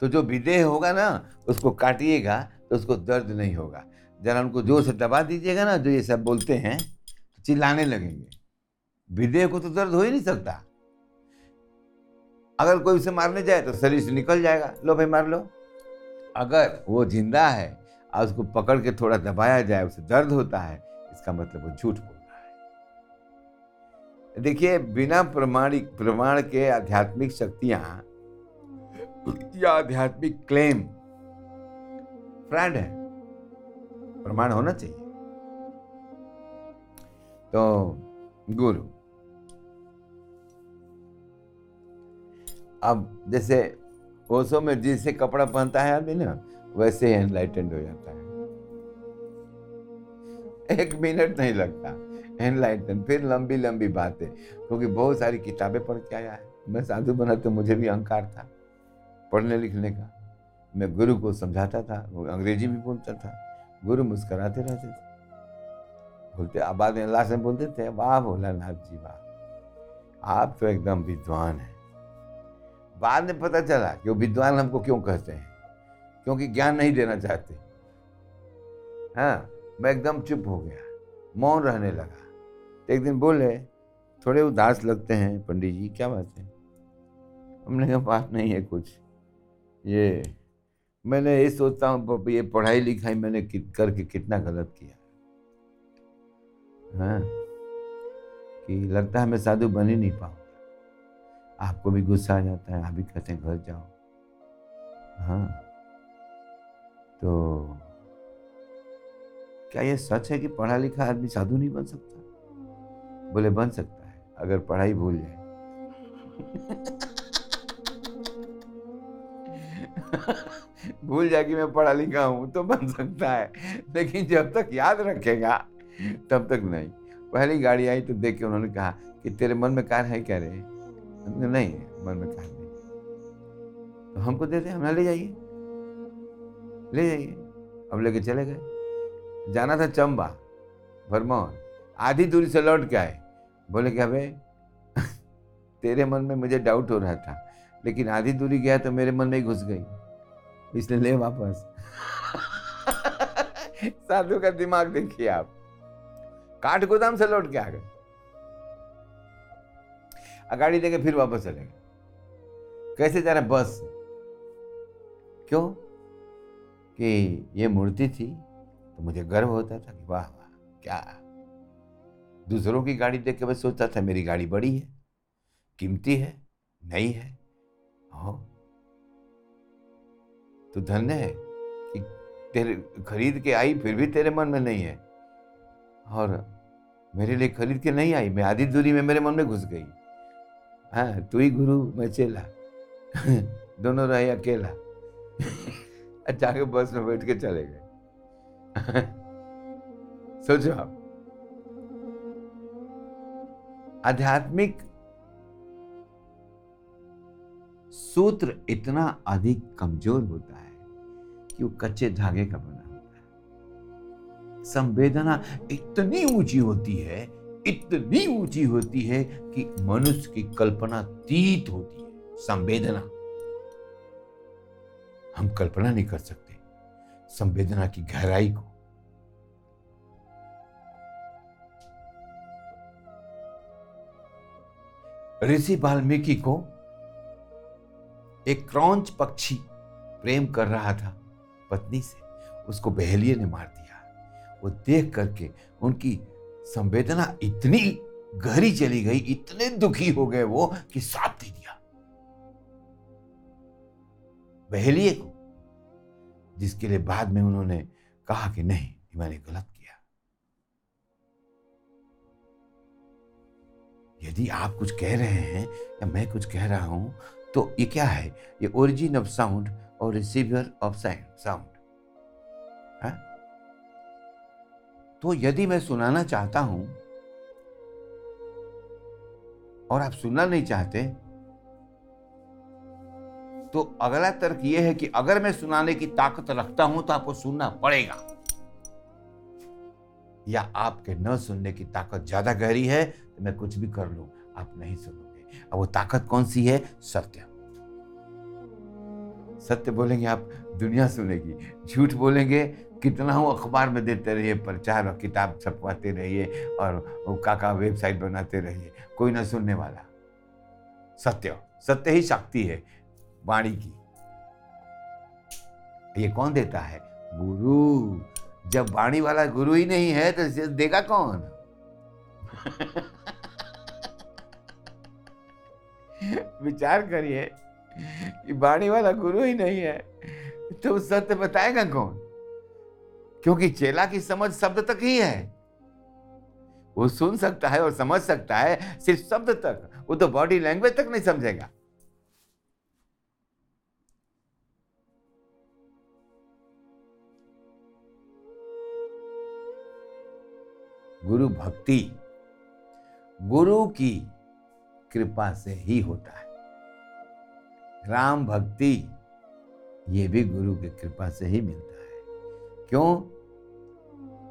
तो जो विदेह होगा ना, उसको काटिएगा तो उसको दर्द नहीं होगा। जरा उनको ज़ोर से दबा दीजिएगा ना, जो ये सब बोलते हैं तो चिल्लाने लगेंगे। विदेह को तो दर्द हो ही नहीं सकता। अगर कोई उसे मारने जाए तो शरीर से निकल जाएगा। लो भाई, मार लो। अगर वो ज़िंदा है, और उसको पकड़ के थोड़ा दबाया जाए, उसे दर्द होता है, इसका मतलब वो झूठ बोल रहा है। देखिए, बिना प्रमाणिक, प्रमाण के आध्यात्मिक शक्तियाँ, या आध्यात्मिक क्लेम फ्रैड है। प्रमाण होना चाहिए। तो गुरु अब जैसे ओसो में जिसे कपड़ा पहनता है आदमी ना, वैसे ही एनलाइटेंड हो जाता है। एक मिनट नहीं लगता। एनलाइटन फिर लंबी लंबी बातें, क्योंकि बहुत सारी किताबें पढ़ के आया है। मैं साधु बना तो मुझे भी अहंकार था, पढ़ने लिखने का। मैं गुरु को समझाता था, वो अंग्रेज़ी भी बोलता था। गुरु मुस्कराते रहते थे। बोलते बाद में से बोलते थे वाह भोलानाथ जी, वाह। आप तो एकदम विद्वान हैं। बाद में पता चला कि वो विद्वान हमको क्यों कहते हैं? क्योंकि ज्ञान नहीं देना चाहते। हाँ मैं एकदम चुप हो गया, मौन रहने लगा। एक दिन बोले, थोड़े उदास लगते हैं, पंडित जी, क्या बात है? हमने कहा, बात नहीं है कुछ। ये, मैंने ये सोचता हूँ ये पढ़ाई लिखाई मैंने करके कितना गलत किया। हाँ कि लगता है मैं साधु बन ही नहीं पाऊँ। आपको भी गुस्सा आ जाता है, आप भी कहते हैं, घर जाओ। हाँ। तो क्या ये सच है कि पढ़ा लिखा आदमी साधु नहीं बन सकता? बोले, बन सकता है, अगर पढ़ाई भूल जाए। भूल जाए कि मैं पढ़ा लिखा हूँ तो बन सकता है, लेकिन जब तक याद रखेगा, तब तक नहीं। पहली गाड़ी आई तो देख के उन्होंने कहा कि, तेरे मन में कार है क्या रे? नहीं मन में कहा नहीं। तो हमको दे दे, हमें ले जाइए। ले जाइए। अब लेके चले गए। जाना था चंबा, भरमौर। आधी दूरी से लौट के आए। बोले क्या भाई तेरे मन में मुझे डाउट हो रहा था, लेकिन आधी दूरी गया तो मेरे मन में ही घुस गई। इसलिए ले वापस। साधु का दिमाग देखिए आप। काठ गोदाम से लौट के आ गए। गाड़ी देके फिर वापस चले गए कैसे जा रहे बस? क्यों? कि ये मूर्ति थी तो मुझे गर्व होता था कि वाह वाह, क्या? दूसरों की गाड़ी देख के मैं सोचता था, मेरी गाड़ी बड़ी है, कीमती है, नई है, हो। तो धन्य है कि तेरे, खरीद के आई, फिर भी तेरे मन में नहीं है। और मेरे लिए खरीद के नहीं आई, मैं आधी दूरी में मेरे मन में घुस गई। हाँ तू ही गुरु, मैं चेला। दोनों रहे अकेला। जाके बस में बैठ के चले गए। सोचो आप। आध्यात्मिक सूत्र इतना अधिक कमज़ोर होता है कि वो कच्चे धागे का बना होता है। संवेदना इतनी ऊँची होती है इतनी ऊँची होती है कि मनुष्य की कल्पना तीत होती है, संवेदना। हम कल्पना नहीं कर सकते संवेदना की गहराई को। ऋषि वाल्मीकि को एक क्रौंच पक्षी प्रेम कर रहा था, पत्नी से। उसको बहेलिए ने मार दिया। वो देख करके उनकी संवेदना इतनी गहरी चली गई, इतने दुखी हो गए वो कि साथ दे दिया। बहेलिए को, जिसके लिए बाद में उन्होंने कहा कि नहीं मैंने गलत किया। यदि आप कुछ कह रहे हैं, या मैं कुछ कह रहा हूँ तो ये क्या है? ये ओरिजिन ऑफ़ साउंड और रिसीवर ऑफ़ साइंड साउंड तो यदि मैं सुनाना चाहता हूँ और आप सुनना नहीं चाहते तो अगला तर्क यह है कि अगर मैं सुनाने की ताकत रखता हूँ तो आपको सुनना पड़ेगा। या आपके न सुनने की ताकत ज़्यादा गहरी है तो मैं कुछ भी कर लू, आप नहीं सुनोगे। अब वो ताकत कौन सी है? सत्य। सत्य बोलेंगे आप, दुनिया सुनेगी, झूठ बोलेंगे कितना हो अखबार में देते रहिए, प्रचार और किताब छपवाते रहिए और काका वेबसाइट बनाते रहिए, कोई ना सुनने वाला। सत्य सत्य ही शक्ति है, वाणी की। ये कौन देता है? गुरु। जब वाणी वाला गुरु ही नहीं है तो देगा कौन? विचार करिए कि वाणी वाला गुरु ही नहीं है तो सत्य बताएगा कौन? क्योंकि चेला की समझ शब्द तक ही है। वो सुन सकता है और समझ सकता है, सिर्फ़ शब्द तक, वो तो बॉडी लैंग्वेज तक नहीं समझेगा। गुरु भक्ति, गुरु की कृपा से ही होता है। राम भक्ति, ये भी गुरु की कृपा से ही मिलता है। क्यों?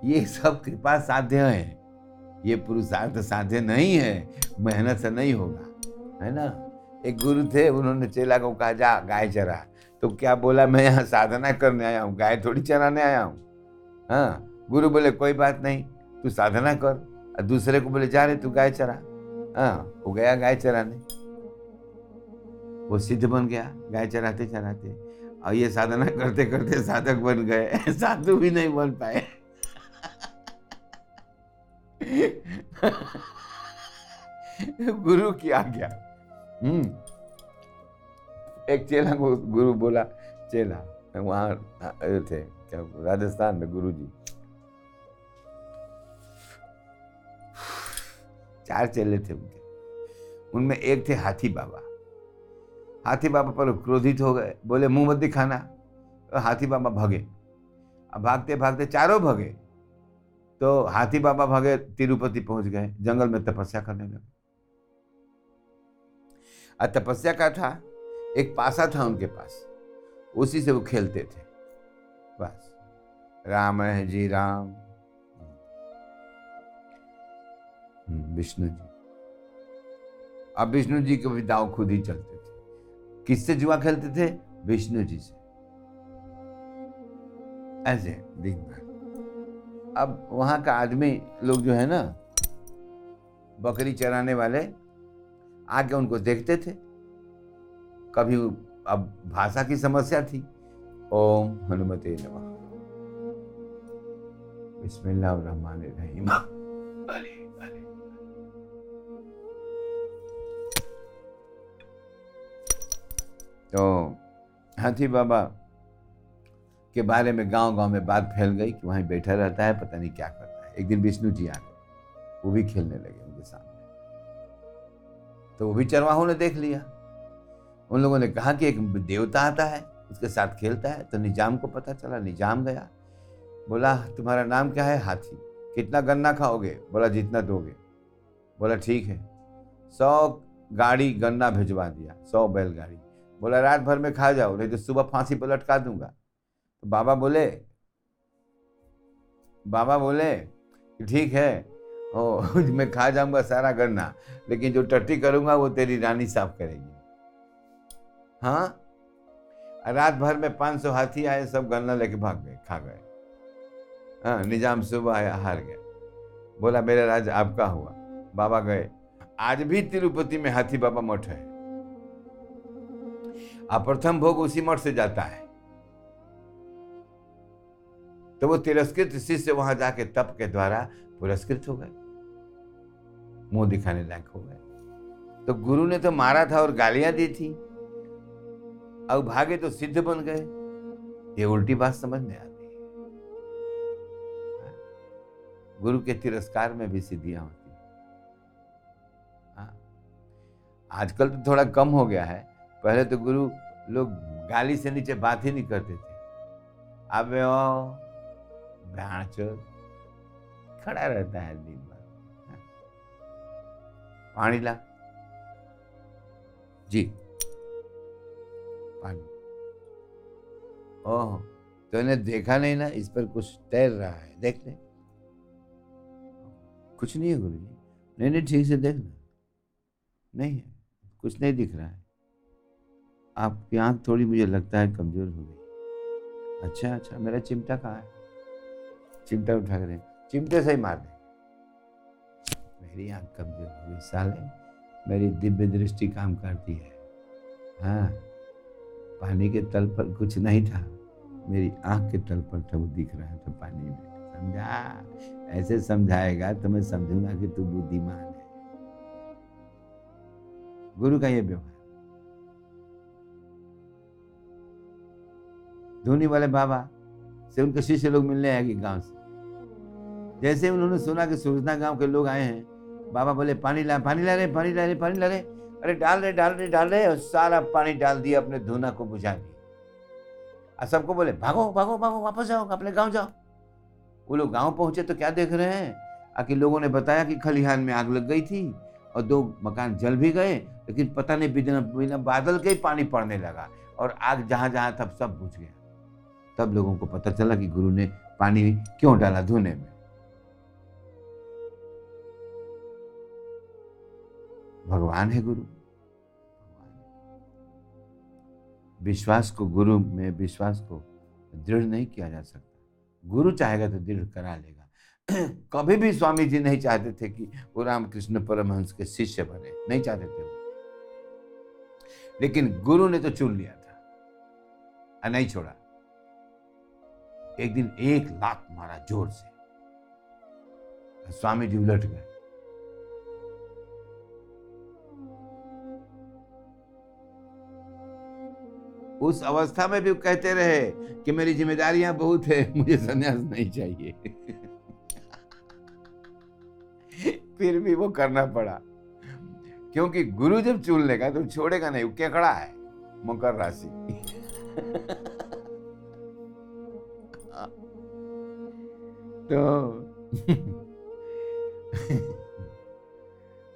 ये सब कृपा साध्य है। ये पुरुषार्थ साध्य नहीं है, मेहनत से नहीं होगा, है ना? एक गुरु थे, उन्होंने चेला को कहा, जा, गाय चरा। तो क्या बोला, मैं यहाँ साधना करने आया हूँ, गाय थोड़ी चराने आया हूँ? हाँ गुरु बोले, कोई बात नहीं, तू साधना कर। और दूसरे को बोले, जा रहे तू गाय चरा। हाँ वो गया गाय चराने। वो सिद्ध बन गया, गाय चराते चराते और ये साधना करते करते साधक बन गए, साधु भी नहीं बन पाए। गुरु की आज्ञा। हम्म। एक चेला को गुरु बोला, चेला वहाँ थे, क्या, राजस्थान में गुरु जी चार चेले थे उनके। उनमें एक थे हाथी बाबा। हाथी बाबा पर क्रोधित हो गए, बोले, मुँह मत दिखाना। हाथी बाबा भगे। अब भागते भागते चारों भगे। तो हाथी बाबा भागे तिरुपति पहुँच गए जंगल में तपस्या करने लगे। और तपस्या का था एक पासा था उनके पास उसी से वो खेलते थे बस। राम है जी राम। हम्म, विष्णु जी। अब विष्णु जी के भी दाव खुद ही चलते थे। किससे जुआ खेलते थे? विष्णु जी से। ऐसे दिन भर अब वहाँ का आदमी लोग जो है ना, बकरी चराने वाले आके उनको देखते थे। कभी अब भाषा की समस्या थी। ओम हनुमते नमः। बिस्मिल्लाह रहमान रहीम अरे अरे तो हाथी बाबा के बारे में गाँव गाँव में बात फैल गई कि वहीं बैठा रहता है, पता नहीं क्या करता है। एक दिन विष्णु जी आ गए। वो भी खेलने लगे उनके सामने। तो वो भी चरवाहों ने देख लिया। उन लोगों ने कहा कि एक देवता आता है, उसके साथ खेलता है। तो निज़ाम को पता चला, निज़ाम गया। बोला, तुम्हारा नाम क्या है, हाथी? कितना गन्ना खाओगे? बोला, जितना दोगे। बोला, ठीक है। सौ गाड़ी गन्ना भिजवा दिया, सौ बैलगाड़ी। बोला, रात भर में खा जाओ, नहीं तो सुबह फांसी पर लटका दूँगा। तो बाबा बोले बाबा बोले ठीक है, ओ, मैं खा जाऊँगा सारा गन्ना, लेकिन जो टट्टी करूँगा वो तेरी रानी साफ़ करेगी। हाँ? रात भर में पाँच सौ हाथी आए, सब गन्ना लेके भाग गए, खा गए। हाँ निज़ाम सुबह आया, हार गए। बोला, मेरा राज आपका हुआ। बाबा गए, आज भी तिरुपति में हाथी बाबा मठ है। प्रथम भोग उसी मठ से जाता है। तो वो तिरस्कृत शिष्य वहाँ जाके तप के द्वारा पुरस्कृत हो गए। मुँह दिखाने लायक हो गए। तो गुरु ने तो मारा था और गालियाँ दी थी। अब भागे तो सिद्ध बन गए। ये उल्टी बात समझ में आती है। गुरु के तिरस्कार में भी सिद्धियाँ होती हाँ। आजकल तो थोड़ा कम हो गया है। पहले तो गुरु लोग गाली से नीचे बात ही नहीं करते थे। अब खड़ा रहता है दिन भर। हाँ। पानी ला जी। पानी। ओह तो इन्हें देखा नहीं ना? इस पर कुछ तैर रहा है। देख ले। कुछ नहीं है गुरु जी। नहीं नहीं, ठीक से देखना नहीं है। कुछ नहीं दिख रहा है। आपकी आँख थोड़ी मुझे लगता है कमज़ोर हो गई। अच्छा अच्छा मेरा चिमटा कहाँ है? चिमटा उठा कर चिमटे से ही मार दे। मेरी आँख कमज़ोर हो गई, साले। मेरी दिव्य दृष्टि काम करती है। हाँ पानी के तल पर कुछ नहीं था। मेरी आँख के तल पर था वो दिख रहा था पानी में। समझा? ऐसे समझाएगा तो मैं समझूँगा कि तू बुद्धिमान है। गुरु का ये व्यवहार। धोनी वाले बाबा से उनके शिष्य लोग मिलने आएगी गाँव से। जैसे उन्होंने सुना कि सूरजना गाँव के लोग आए हैं, बाबा बोले, पानी ला पानी ला रहे पानी ला रहे पानी ला रहे अरे, डाल रहे डाल रहे डाल रहे और सारा पानी डाल दिया, अपने धोना को बुझा दिया और सबको बोले, भागो भागो भागो, वापस जाओ, अपने गाँव जाओ। वो लोग गाँव पहुँचे तो क्या देख रहे हैं? आखिर लोगों ने बताया कि खलिहान में आग लग गई थी और दो मकान जल भी गए, लेकिन पता नहीं बिना बिना बादल के ही पानी पड़ने लगा और आग जहाँ जहाँ तब सब बुझ गया। तब लोगों को पता चला कि गुरु ने पानी क्यों डाला धोने में। भगवान है गुरु। विश्वास को, गुरु में विश्वास को दृढ़ नहीं किया जा सकता। गुरु चाहेगा तो दृढ़ करा लेगा। कभी भी स्वामी जी नहीं चाहते थे कि वो रामकृष्ण परमहंस के शिष्य बने। नहीं चाहते थे लेकिन गुरु ने तो चुन लिया था। नहीं छोड़ा। एक दिन एक लात मारा ज़ोर से। स्वामी जी उलट गए। उस अवस्था में भी कहते रहे कि मेरी जिम्मेदारियाँ बहुत है, मुझे संन्यास नहीं चाहिए। फिर भी वो करना पड़ा। क्योंकि गुरु जब चुन लेगा तो छोड़ेगा नहीं, वो केकड़ा है, मकर राशि। तो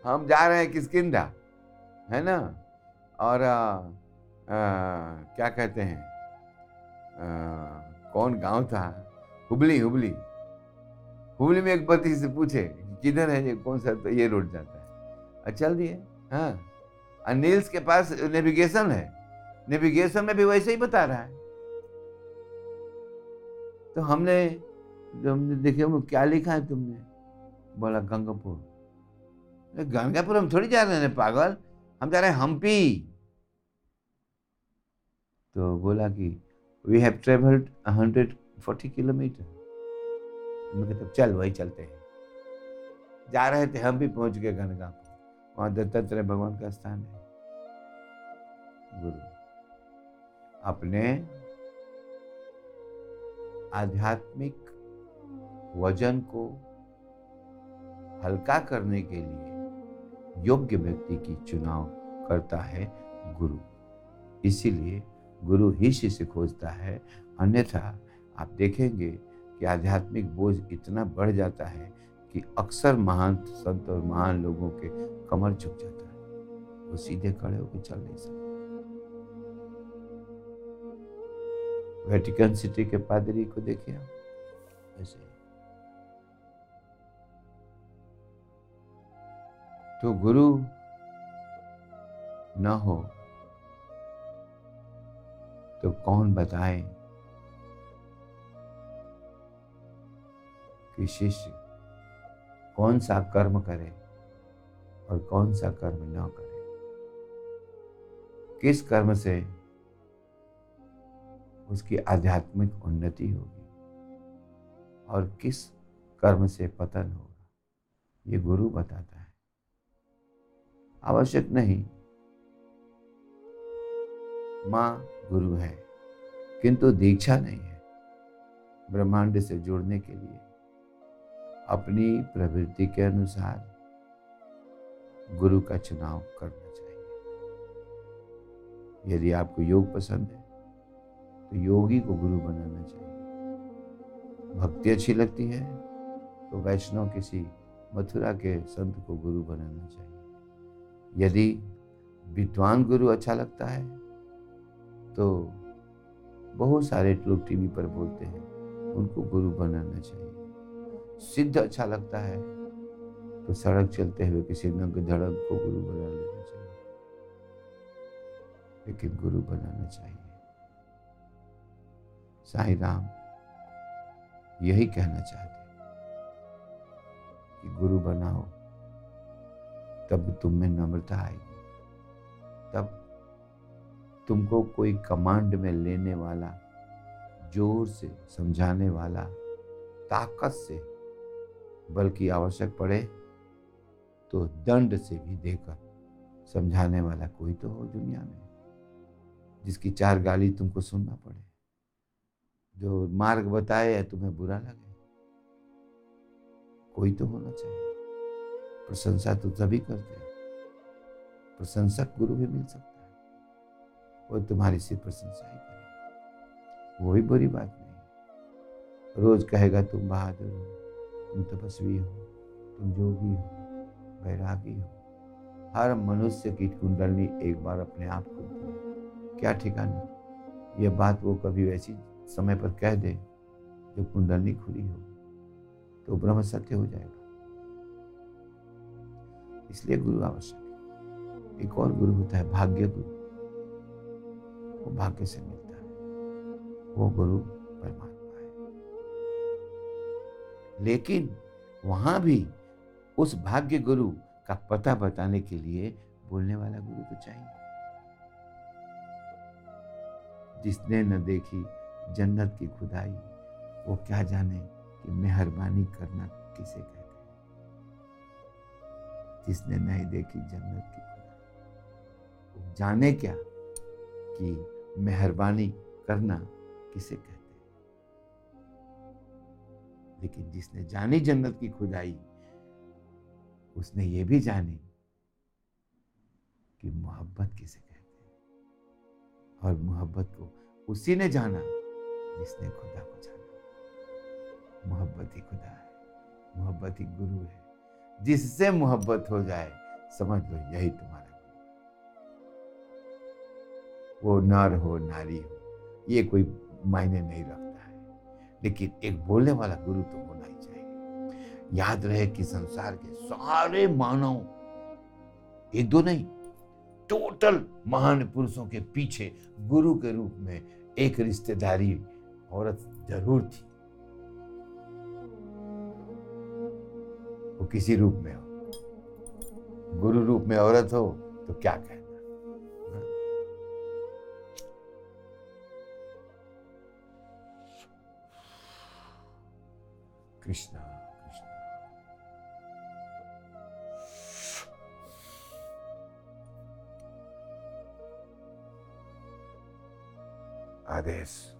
हम जा रहे हैं किसकिंदा है ना? और आ, आ, क्या कहते हैं? आ, कौन गाँव था? हुबली हुबली। हुबली में एक पति से पूछे किधर है ये कौन सा? तो ये रोड जाता है। चल दिए। हाँ। नील्स के पास नेविगेशन है। नेविगेशन में भी वैसे ही बता रहा है। तो हमने जो हमने देखे वो क्या लिखा है तुमने? बोला, गंगापुर। गंगापुर हम थोड़ी जा रहे हैं, पागल। हम जा रहे हैं हम्पी। तो बोला कि we have travelled hundred forty kilometre मैं कहता चल, वही चलते हैं। जा रहे थे हम भी पहुँच गए गंगापुर। वहाँ दत्तात्रेय भगवान का स्थान है। गुरु, अपने आध्यात्मिक वज़न को हल्का करने के लिए योग्य व्यक्ति की चुनाव करता है गुरु। इसीलिए गुरु ही शिष्य खोजता है। अन्यथा आप देखेंगे कि आध्यात्मिक बोझ इतना बढ़ जाता है कि अक्सर महान संत और महान लोगों के कमर झुक जाता है। वो सीधे खड़े होकर चल नहीं सकते। वेटिकन सिटी के पादरी को देखिए ऐसे। तो गुरु न हो तो कौन बताए कि शिष्य कौन सा कर्म करे और कौन सा कर्म न करे? किस कर्म से उसकी आध्यात्मिक उन्नति होगी और किस कर्म से पतन होगा? ये गुरु बताता आवश्यक नहीं। माँ गुरु है, किंतु दीक्षा नहीं है। ब्रह्मांड से जुड़ने के लिए अपनी प्रवृत्ति के अनुसार गुरु का चुनाव करना चाहिए। यदि आपको योग पसंद है तो योगी को गुरु बनाना चाहिए। भक्ति अच्छी लगती है तो वैष्णव किसी मथुरा के संत को गुरु बनाना चाहिए। यदि विद्वान गुरु अच्छा लगता है तो बहुत सारे लोग टीवी पर बोलते हैं, उनको गुरु बनाना चाहिए। सिद्ध अच्छा लगता है तो सड़क चलते हुए किसी नंग धड़क को गुरु बना लेना चाहिए। लेकिन गुरु बनाना चाहिए। साईं राम यही कहना चाहते कि गुरु बनाओ। तब तुम में नम्रता आएगी। तब तुमको कोई कमांड में लेने वाला, ज़ोर से समझाने वाला, ताकत से, बल्कि आवश्यक पड़े तो दंड से भी देकर समझाने वाला कोई तो हो दुनिया में, जिसकी चार गाली तुमको सुनना पड़े, जो मार्ग बताए तुम्हें बुरा लगे। कोई तो होना चाहिए। प्रशंसा तो सभी करते हैं। प्रशंसक गुरु भी मिल सकता है। वो तुम्हारी सिर्फ़ प्रशंसा ही करेगा वो भी बुरी बात नहीं। रोज कहेगा, तुम बहादुर हो, तुम तपस्वी हो, तुम योगी हो वैरागी हो। हर मनुष्य की कुंडलनी एक बार अपने आप खुलती है। क्या ठिकाना? यह बात वो कभी वैसी समय पर कह दे, जब कुंडलनी खुली हो तो ब्रह्म सत्य हो जाएगा। इसलिए गुरु आवश्यक है। एक और गुरु होता है भाग्य गुरु वो भाग्य से मिलता है। वो गुरु परमात्मा है। लेकिन वहाँ भी उस भाग्य गुरु का पता बताने के लिए बोलने वाला गुरु तो चाहिए। जिसने न देखी जन्नत की खुदाई, वो क्या जाने कि मेहरबानी करना किसे हैं। जिसने नहीं देखी जन्नत की जाने क्या कि मेहरबानी करना किसे कहते हैं? लेकिन जिसने जानी जन्नत की खुदाई, उसने ये भी जानी कि मोहब्बत किसे कहते हैं? और मोहब्बत को उसी ने जाना जिसने खुदा को जाना। मोहब्बत ही खुदा है, मोहब्बत ही गुरु है। जिससे मोहब्बत हो जाए, समझ लो यही तुम्हारा वो नर हो, नारी हो, ये कोई मायने नहीं रखता है। लेकिन एक बोलने वाला गुरु तो होना ही चाहिए। याद रहे कि संसार के सारे मानव, एक दो नहीं, टोटल महान पुरुषों के पीछे गुरु के रूप में एक रिश्तेदारी औरत ज़रूर थी। किसी रूप में हो। गुरु रूप में औरत हो तो क्या कहना? कृष्णा कृष्णा। आदेश।